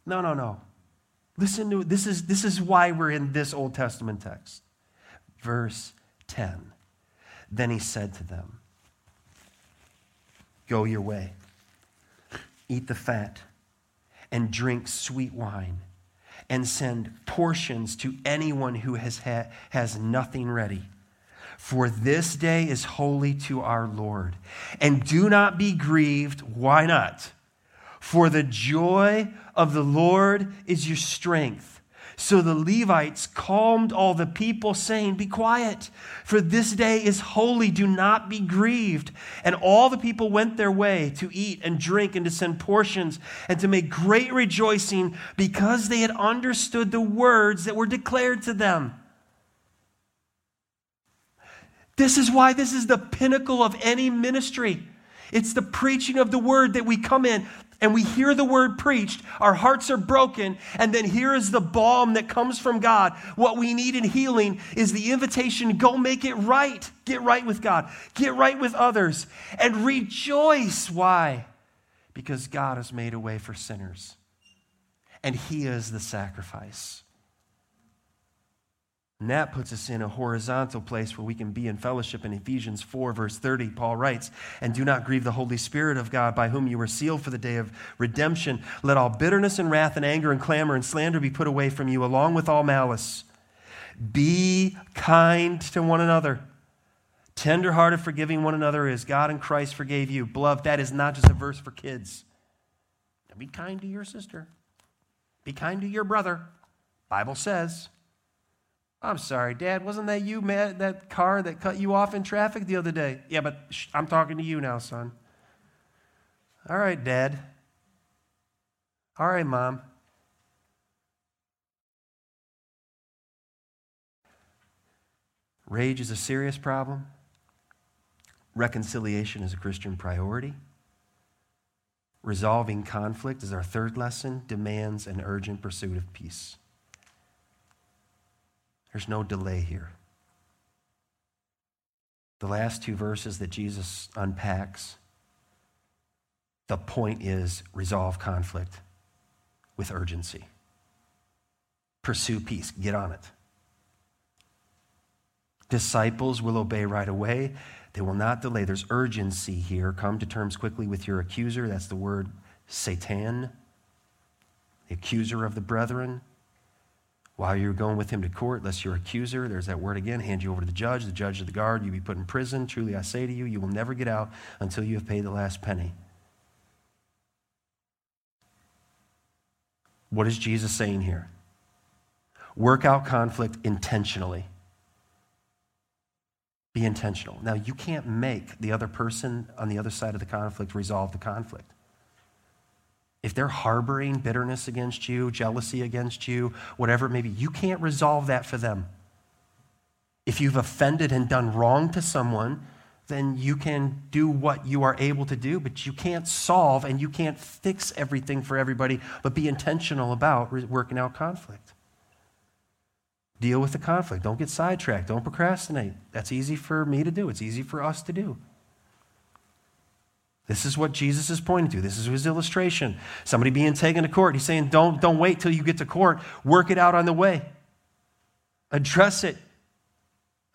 No, no, no. Listen to this is this is why we're in this Old Testament text. Verse 10. Then he said to them, Go your way, eat the fat and drink sweet wine and send portions to anyone who has, ha- has nothing ready. For this day is holy to our Lord. And do not be grieved. Why not? For the joy of the Lord is your strength. So the Levites calmed all the people, saying, Be quiet, for this day is holy, do not be grieved. And all the people went their way to eat and drink and to send portions and to make great rejoicing because they had understood the words that were declared to them. This is why this is the pinnacle of any ministry. It's the preaching of the word that we come in and we hear the word preached, our hearts are broken, and then here is the balm that comes from God. What we need in healing is the invitation go make it right. Get right with God, get right with others, and rejoice. Why? Because God has made a way for sinners, and He is the sacrifice. And that puts us in a horizontal place where we can be in fellowship. In Ephesians 4, verse 30, Paul writes, And do not grieve the Holy Spirit of God, by whom you were sealed for the day of redemption. Let all bitterness and wrath and anger and clamor and slander be put away from you, along with all malice. Be kind to one another, tenderhearted, forgiving one another as God and Christ forgave you. Beloved, that is not just a verse for kids. Be kind to your sister. Be kind to your brother. Bible says. I'm sorry, Dad, wasn't that you, Matt, that car that cut you off in traffic the other day? Yeah, but sh- I'm talking to you now, son. All right, Dad. All right, Mom. Rage is a serious problem. Reconciliation is a Christian priority. Resolving conflict is our third lesson, demands an urgent pursuit of peace. There's no delay here. The last two verses that Jesus unpacks, the point is resolve conflict with urgency. Pursue peace, get on it. Disciples will obey right away. They will not delay. There's urgency here. Come to terms quickly with your accuser. That's the word Satan, the accuser of the brethren. While you're going with him to court, lest your accuser, there's that word again, hand you over to the judge, the judge of the guard, you be put in prison. Truly I say to you, you will never get out until you have paid the last penny. What is Jesus saying here? Work out conflict intentionally. Be intentional. Now, you can't make the other person on the other side of the conflict resolve the conflict. If they're harboring bitterness against you, jealousy against you, whatever it may be, you can't resolve that for them. If you've offended and done wrong to someone, then you can do what you are able to do, but you can't solve and you can't fix everything for everybody, but be intentional about working out conflict. Deal with the conflict. Don't get sidetracked. Don't procrastinate. That's easy for me to do, it's easy for us to do. This is what Jesus is pointing to. This is his illustration. Somebody being taken to court. He's saying, don't, don't wait till you get to court. Work it out on the way. Address it.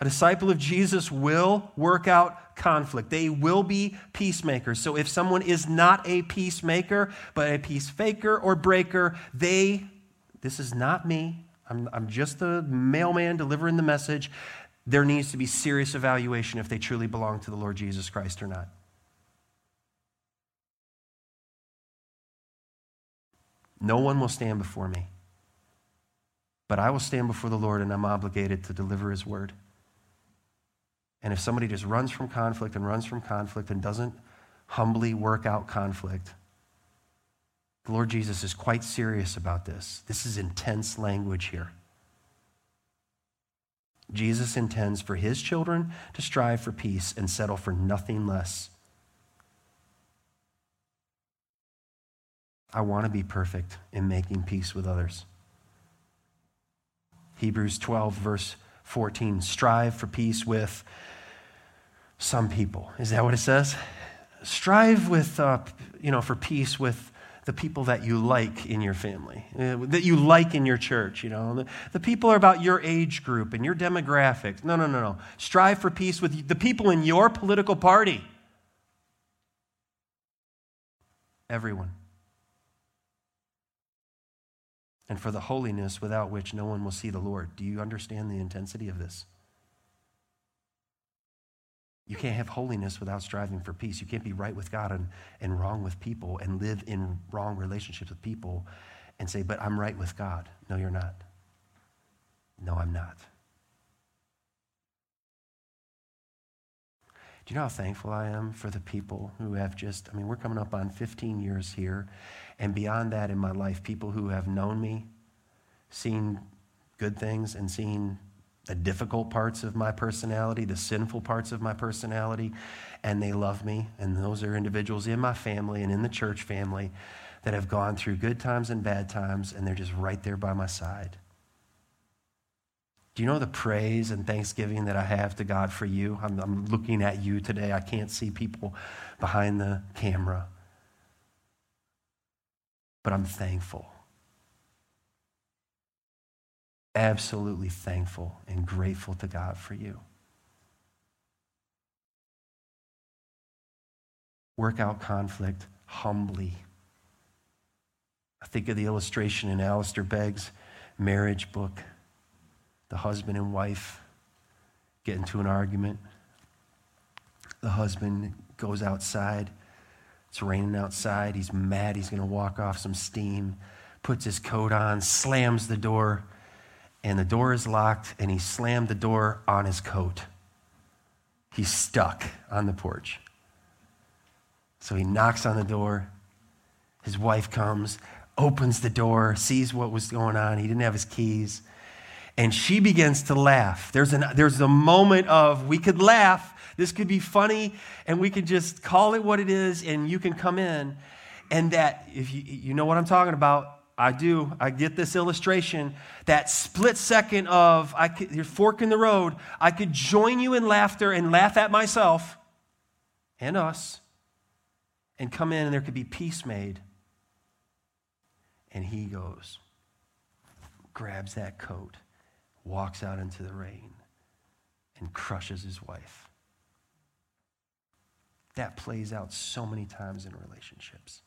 A disciple of Jesus will work out conflict. They will be peacemakers. So if someone is not a peacemaker, but a peace faker or breaker, they, this is not me, I'm, I'm just the mailman delivering the message. There needs to be serious evaluation if they truly belong to the Lord Jesus Christ or not. No one will stand before me. But I will stand before the Lord and I'm obligated to deliver his word. And if somebody just runs from conflict and runs from conflict and doesn't humbly work out conflict, the Lord Jesus is quite serious about this. This is intense language here. Jesus intends for his children to strive for peace and settle for nothing less. I want to be perfect in making peace with others. Hebrews 12, verse 14 strive for peace with some people. Is that what it says? Strive with, uh, you know, for peace with the people that you like in your family, uh, that you like in your church. You know, the, the people are about your age group and your demographics. No, no, no, no. Strive for peace with the people in your political party. Everyone. And for the holiness without which no one will see the Lord. Do you understand the intensity of this? You can't have holiness without striving for peace. You can't be right with God and, and wrong with people and live in wrong relationships with people and say, but I'm right with God. No, you're not. No, I'm not. Do you know how thankful I am for the people who have just, I mean, we're coming up on 15 years here. And beyond that in my life, people who have known me, seen good things, and seen the difficult parts of my personality, the sinful parts of my personality, and they love me. And those are individuals in my family and in the church family that have gone through good times and bad times, and they're just right there by my side. Do you know the praise and thanksgiving that I have to God for you? I'm, I'm looking at you today. I can't see people behind the camera, but I'm thankful absolutely thankful and grateful to God for you. Work out conflict humbly. I think of the illustration in Alistair Begg's marriage book. The husband and wife get into an argument. The husband goes outside. It's raining outside. He's mad. He's going to walk off some steam. Puts his coat on, slams the door and the door is locked, and he slammed the door on his coat. He's stuck on the porch. So he knocks on the door. His wife comes, opens the door, sees what was going on. He didn't have his keys. And she begins to laugh. There's, an, there's a moment of we could laugh, this could be funny, and we could just call it what it is, and you can come in. And that, if you, you know what I'm talking about, I do. I get this illustration. That split second of I could, you're fork in the road. I could join you in laughter and laugh at myself and us, and come in, and there could be peace made. And he goes, grabs that coat, walks out into the rain, and crushes his wife. That plays out so many times in relationships.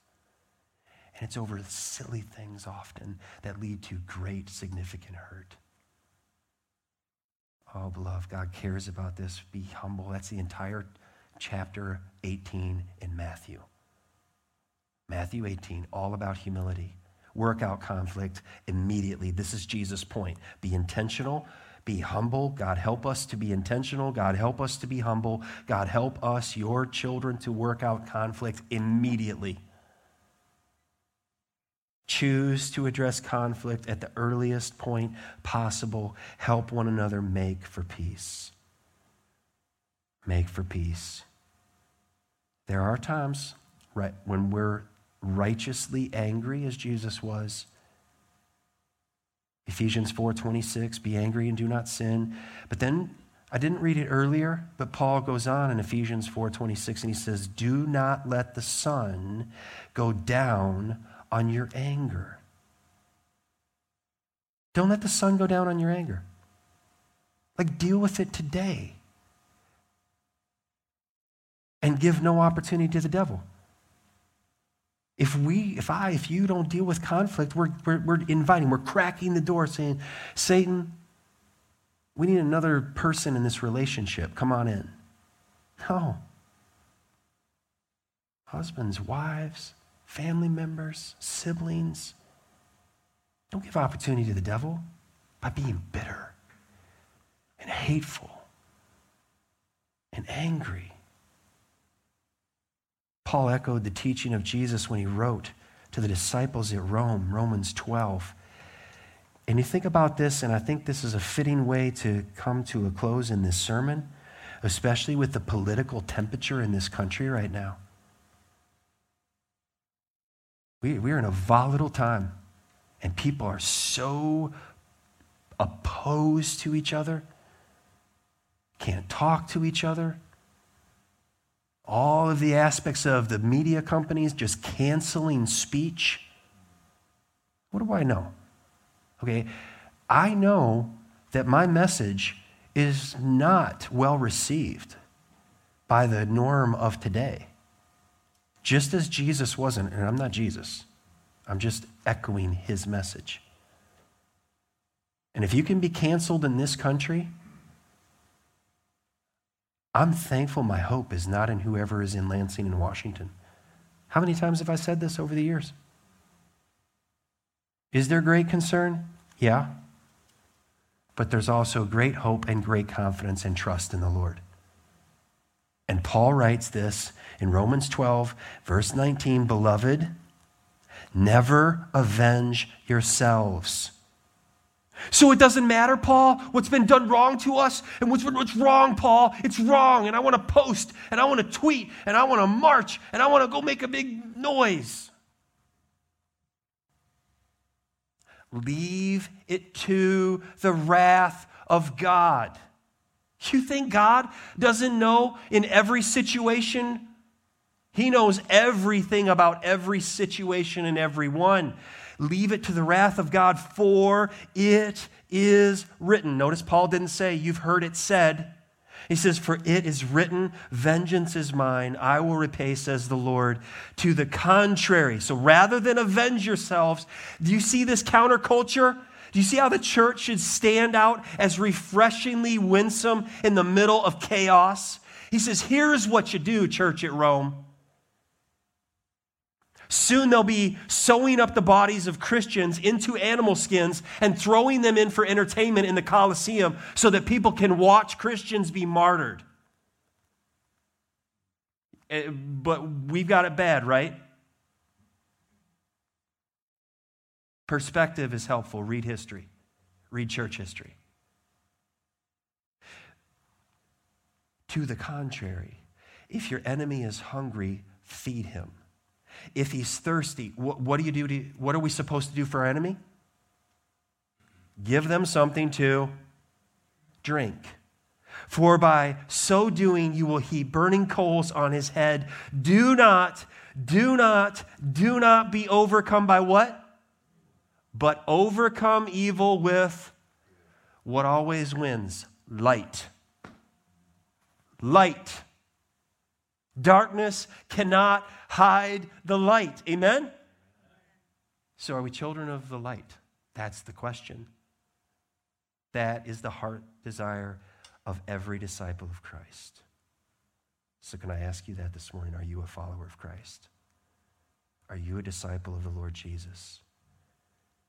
And it's over silly things often that lead to great, significant hurt. Oh, beloved, God cares about this. Be humble. That's the entire chapter 18 in Matthew. Matthew 18, all about humility. Work out conflict immediately. This is Jesus' point. Be intentional, be humble. God, help us to be intentional. God, help us to be humble. God, help us, your children, to work out conflict immediately. Choose to address conflict at the earliest point possible. Help one another make for peace. Make for peace. There are times right, when we're righteously angry, as Jesus was. Ephesians 4:26, be angry and do not sin. But then I didn't read it earlier, but Paul goes on in Ephesians 4:26 and he says, "Do not let the sun go down on your anger." Don't let the sun go down on your anger. Like deal with it today. And give no opportunity to the devil. If we, if I, if you don't deal with conflict, we're, we're, we're inviting, we're cracking the door saying, Satan, we need another person in this relationship. Come on in. No. Husbands, wives, family members, siblings. Don't give opportunity to the devil by being bitter and hateful and angry Paul echoed the teaching of Jesus when he wrote to the disciples at Rome, Romans 12. And you think about this, and I think this is a fitting way to come to a close in this sermon, especially with the political temperature in this country right now. We, we're in a volatile time, and people are so opposed to each other, can't talk to each other all of the aspects of the media companies just canceling speech. What do I know? Okay, I know that my message is not well received by the norm of today. Just as Jesus wasn't, and I'm not Jesus, I'm just echoing his message. And if you can be canceled in this country, I'm thankful my hope is not in whoever is in Lansing and Washington. How many times have I said this over the years? Is there great concern? Yeah. But there's also great hope and great confidence and trust in the Lord. And Paul writes this in Romans 12, verse 19 Beloved, never avenge yourselves so it doesn't matter, Paul, what's been done wrong to us and what's, what's wrong, Paul. It's wrong. And I want to post and I want to tweet and I want to march and I want to go make a big noise. Leave it to the wrath of God. You think God doesn't know in every situation? He knows everything about every situation and everyone. Leave it to the wrath of God, for it is written. Notice Paul didn't say, You've heard it said. He says, For it is written, Vengeance is mine, I will repay, says the Lord. To the contrary. So rather than avenge yourselves, do you see this counterculture? Do you see how the church should stand out as refreshingly winsome in the middle of chaos? He says, Here's what you do, church at Rome. Soon they'll be sewing up the bodies of Christians into animal skins and throwing them in for entertainment in the Colosseum so that people can watch Christians be martyred. Eh, but we've got it bad, right? Perspective is helpful. Read history, read church history. To the contrary, if your enemy is hungry, feed him. If he's thirsty, what, what do you do? To, what are we supposed to do for our enemy? Give them something to drink. For by so doing, you will heap burning coals on his head. Do not, do not, do not be overcome by what? But overcome evil with what always wins light. Light. Darkness cannot hide the light. Amen? So, are we children of the light? That's the question. That is the heart desire of every disciple of Christ. So, can I ask you that this morning? Are you a follower of Christ? Are you a disciple of the Lord Jesus?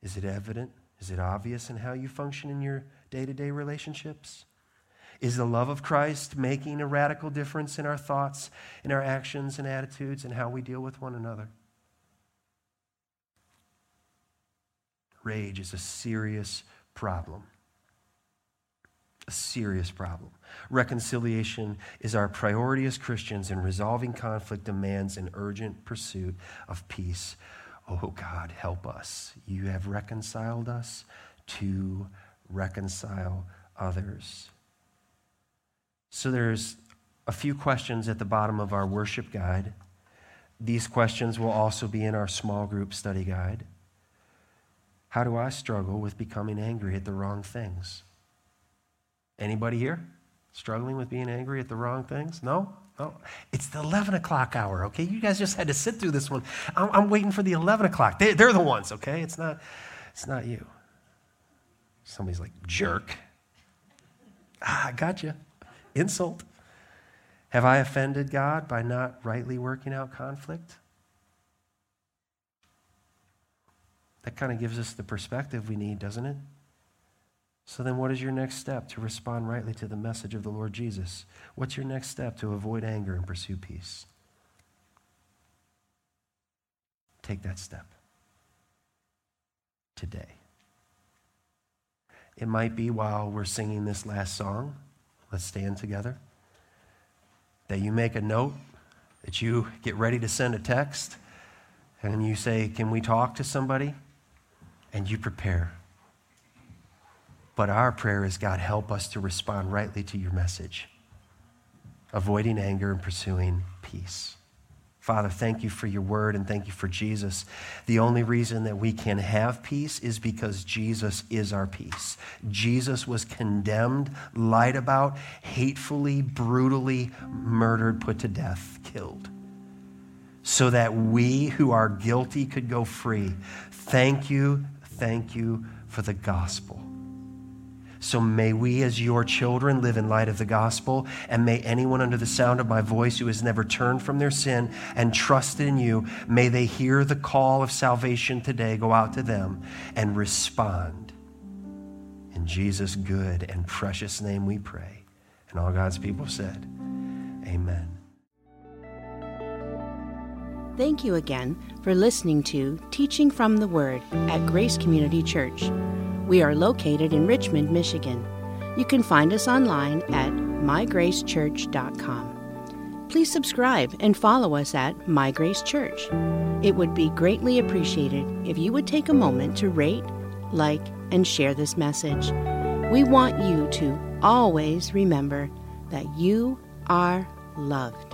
Is it evident? Is it obvious in how you function in your day to day relationships? Is the love of Christ making a radical difference in our thoughts, in our actions and attitudes, and how we deal with one another? Rage is a serious problem. A serious problem. Reconciliation is our priority as Christians, and resolving conflict demands an urgent pursuit of peace. Oh God, help us. You have reconciled us to reconcile others. So there's a few questions at the bottom of our worship guide. These questions will also be in our small group study guide. How do I struggle with becoming angry at the wrong things? Anybody here struggling with being angry at the wrong things? No? No? It's the 11 o'clock hour, okay? You guys just had to sit through this one. I'm, I'm waiting for the 11 o'clock. They, they're the ones, okay? It's not, it's not you. Somebody's like, jerk. Ah, I got you insult? Have I offended God by not rightly working out conflict? That kind of gives us the perspective we need, doesn't it? So then, what is your next step to respond rightly to the message of the Lord Jesus? What's your next step to avoid anger and pursue peace? Take that step today. It might be while we're singing this last song Let's stand together. That you make a note, that you get ready to send a text, and you say, Can we talk to somebody? And you prepare. But our prayer is, God, help us to respond rightly to your message, avoiding anger and pursuing peace. Father, thank you for your word and thank you for Jesus. The only reason that we can have peace is because Jesus is our peace. Jesus was condemned, lied about, hatefully, brutally murdered, put to death, killed, so that we who are guilty could go free. Thank you, thank you for the gospel. So may we, as your children, live in light of the gospel, and may anyone under the sound of my voice who has never turned from their sin and trusted in you, may they hear the call of salvation today go out to them and respond. In Jesus' good and precious name we pray. And all God's people said, Amen. Thank you again for listening to Teaching from the Word at Grace Community Church. We are located in Richmond, Michigan. You can find us online at mygracechurch.com. Please subscribe and follow us at My Grace Church. It would be greatly appreciated if you would take a moment to rate, like, and share this message. We want you to always remember that you are loved.